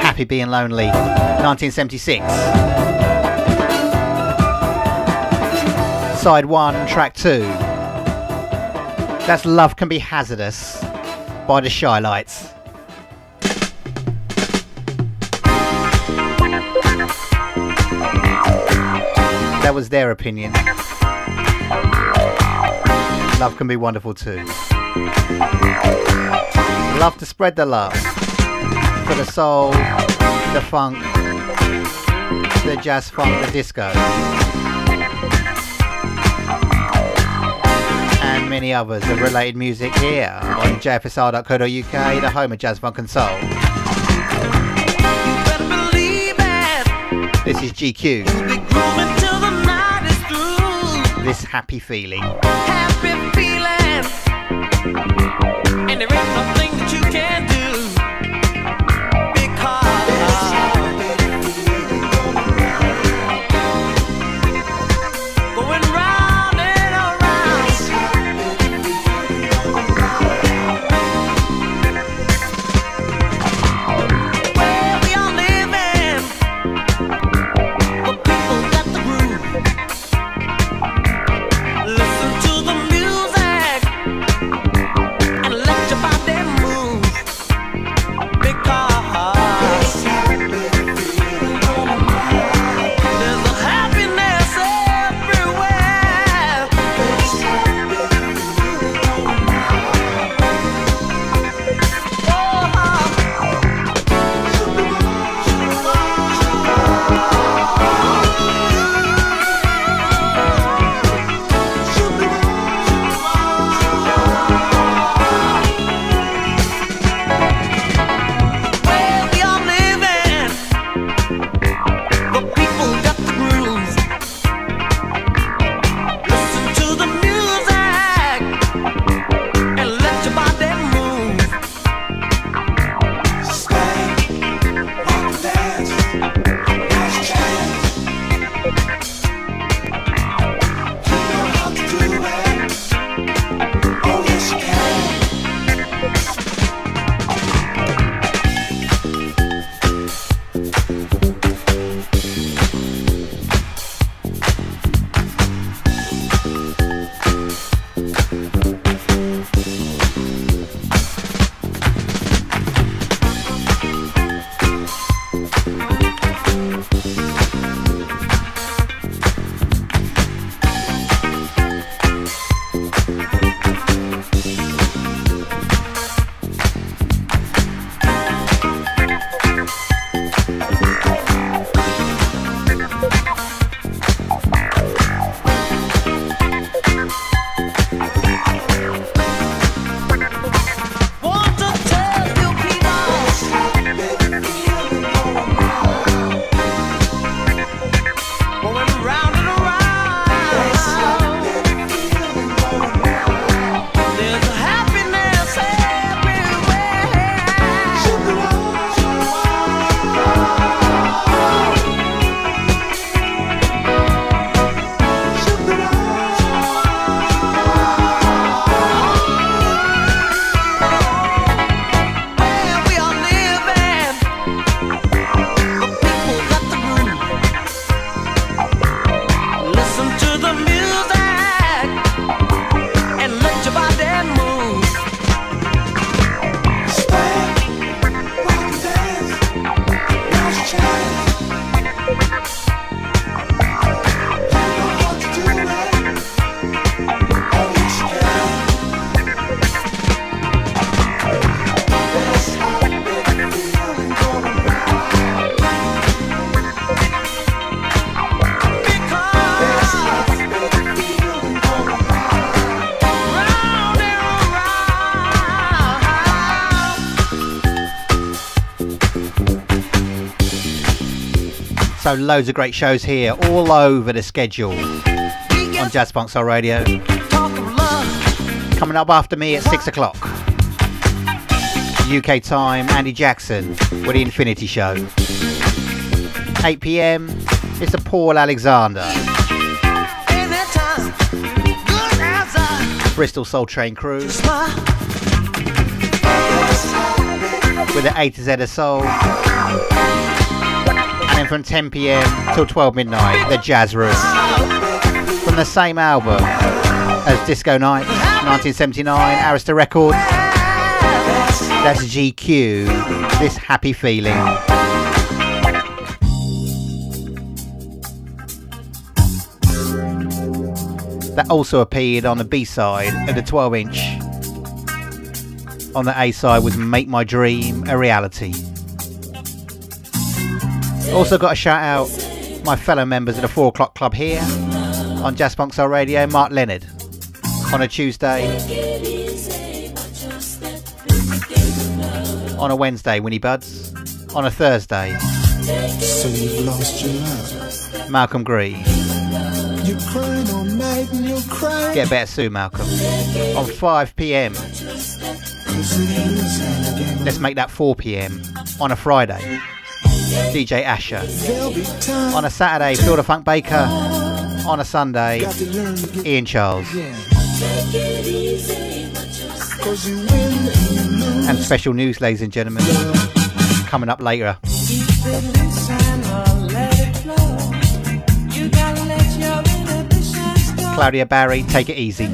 Happy Being Lonely, 1976. Side 1, track 2. That's Love Can Be Hazardous by the Shy Lights. That was their opinion. Love can be wonderful too. Love to spread the love for the soul, the funk, the jazz funk, the disco, and many others of related music here on jfsr.co.uk, the home of jazz funk and soul. This is GQ. This happy feeling. And there ain't nothing that you can do Loads of great shows here, all over the schedule on Jazz Funk Soul Radio. Coming up after me at six o'clock. UK time, Andy Jackson with the Infinity Show. 8 pm, it's the Paul Alexander. Bristol Soul Train crew. With the A to Z of Soul. Then from 10 pm till 12 midnight, the Jazz Room. From the same album as Disco Night, 1979, Arista Records. That's GQ, This Happy Feeling. That also appeared on the B side of the 12 inch. On the A side was Make My Dream a Reality. Also got a shout out my fellow members of the 4 o'clock club here on Jazz Funk Soul Radio, Mark Leonard. On a Tuesday, on a Wednesday, Winnie Buds. On a Thursday, So you've lost your love. Malcolm Green. You're crying all night and you're crying. Get better soon, Malcolm. On 5 pm, let's make that 4 pm. On a Friday, DJ Asher. On a Saturday, Phil the Funk Baker. On a Sunday, Ian Charles. And special news, ladies and gentlemen, coming up later. Claudja Barry, take it easy.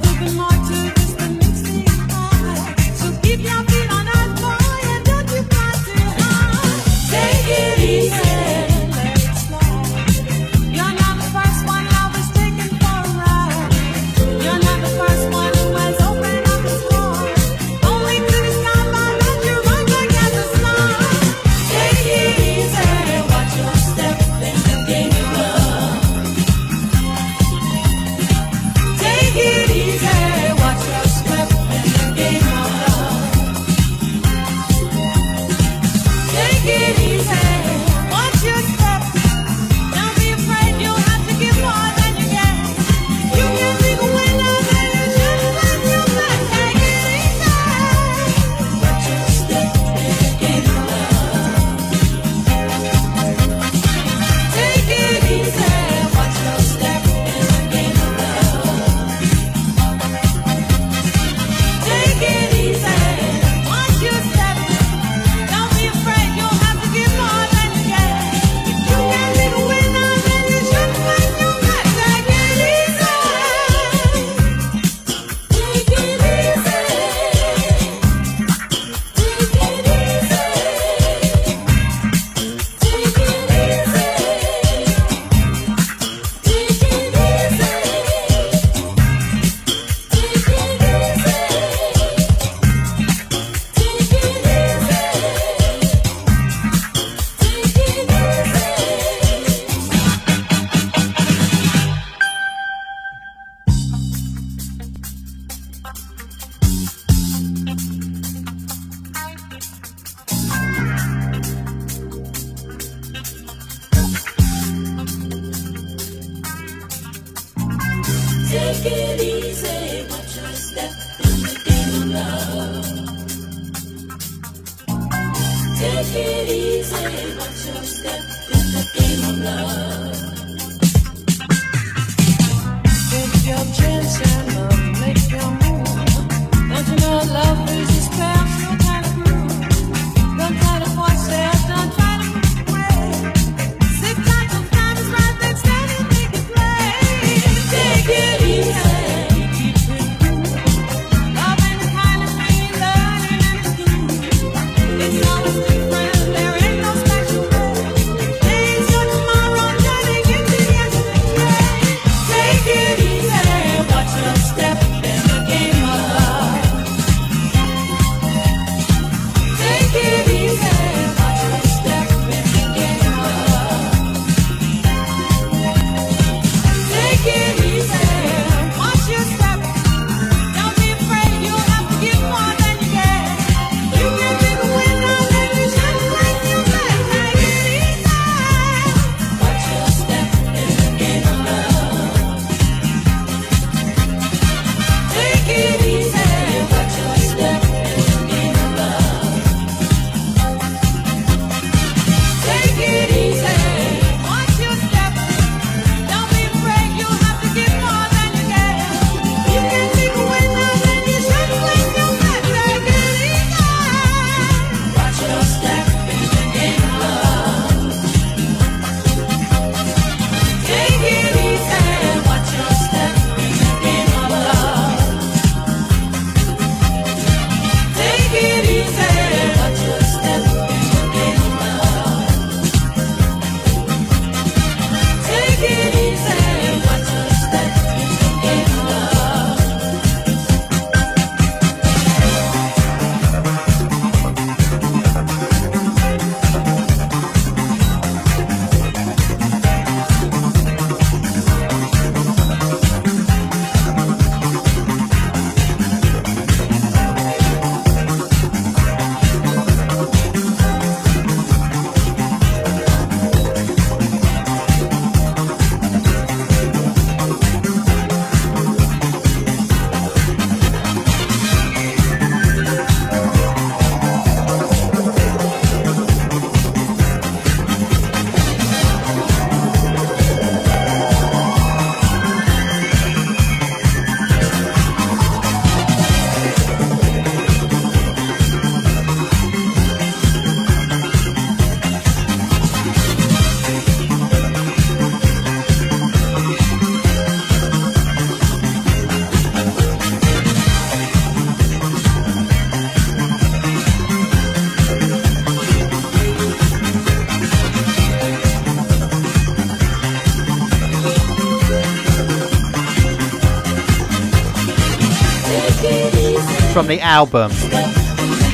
The album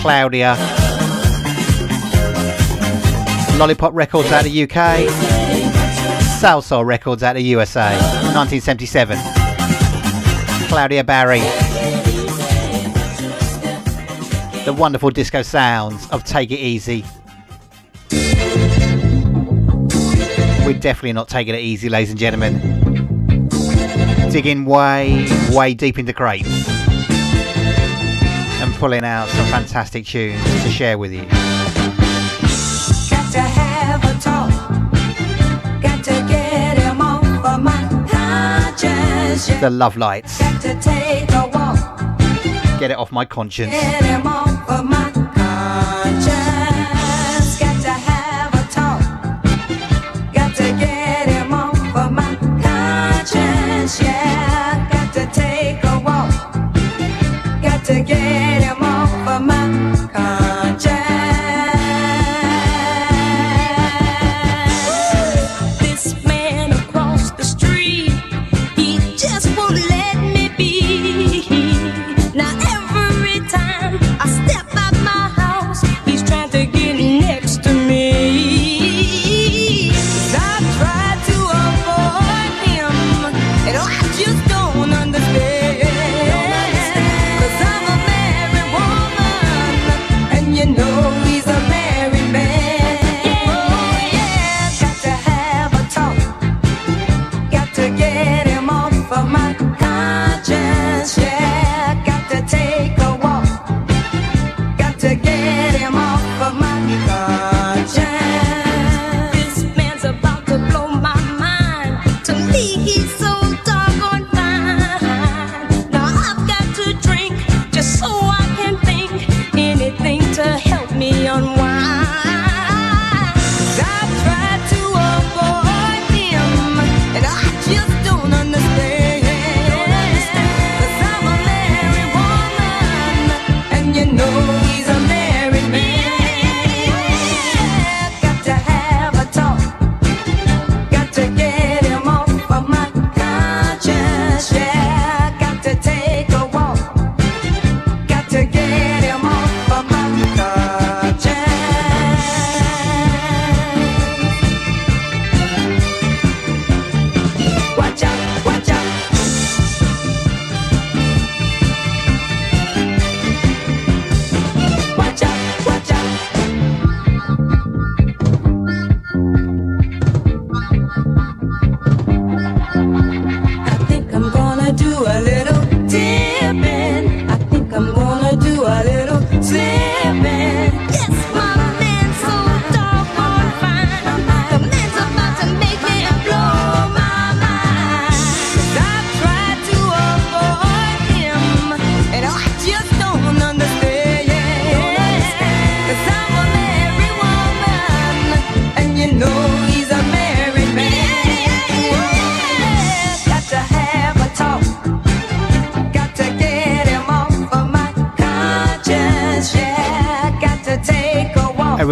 Claudja. Lollipop Records out of the UK. Salsoul Records out of the USA. 1977. Claudja Barry. The wonderful disco sounds of Take It Easy. We're definitely not taking it easy, ladies and gentlemen. Digging way, way deep into crates pulling out some fantastic tunes to share with you. Got to have a talk. Got to get him off my conscience. The Love Lights. Got to take a walk. Get it off my conscience.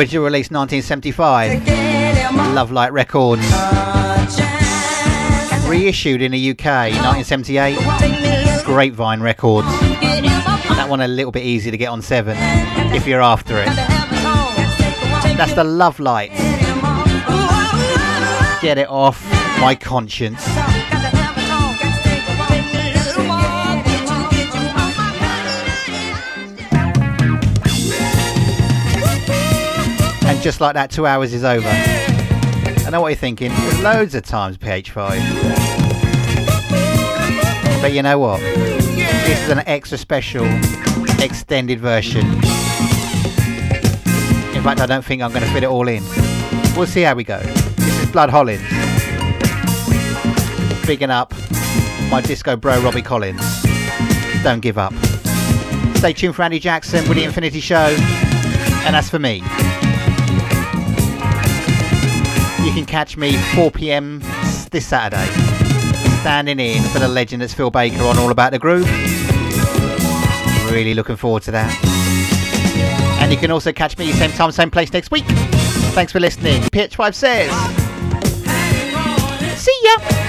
Original release 1975. Get Love Light Records. Reissued in the UK 1978. Grapevine Records. That one a little bit easy to get on 7 if you're after it. That's the Love Lights. Get it off my conscience. Just like that, two hours is over. I know what you're thinking. There's loads of times PH5. But you know what? This is an extra special, extended version. In fact, I don't think I'm going to fit it all in. We'll see how we go. This is Blood Hollins. Bigging up my disco bro Robbie Collins. Don't give up. Stay tuned for Andy Jackson with the Infinity Show. And as for me, you can catch me 4 pm this Saturday, standing in for the legend that's Phil Baker on All About the Groove. Really looking forward to that. And you can also catch me same time, same place next week. Thanks for listening. PH5 says, See ya!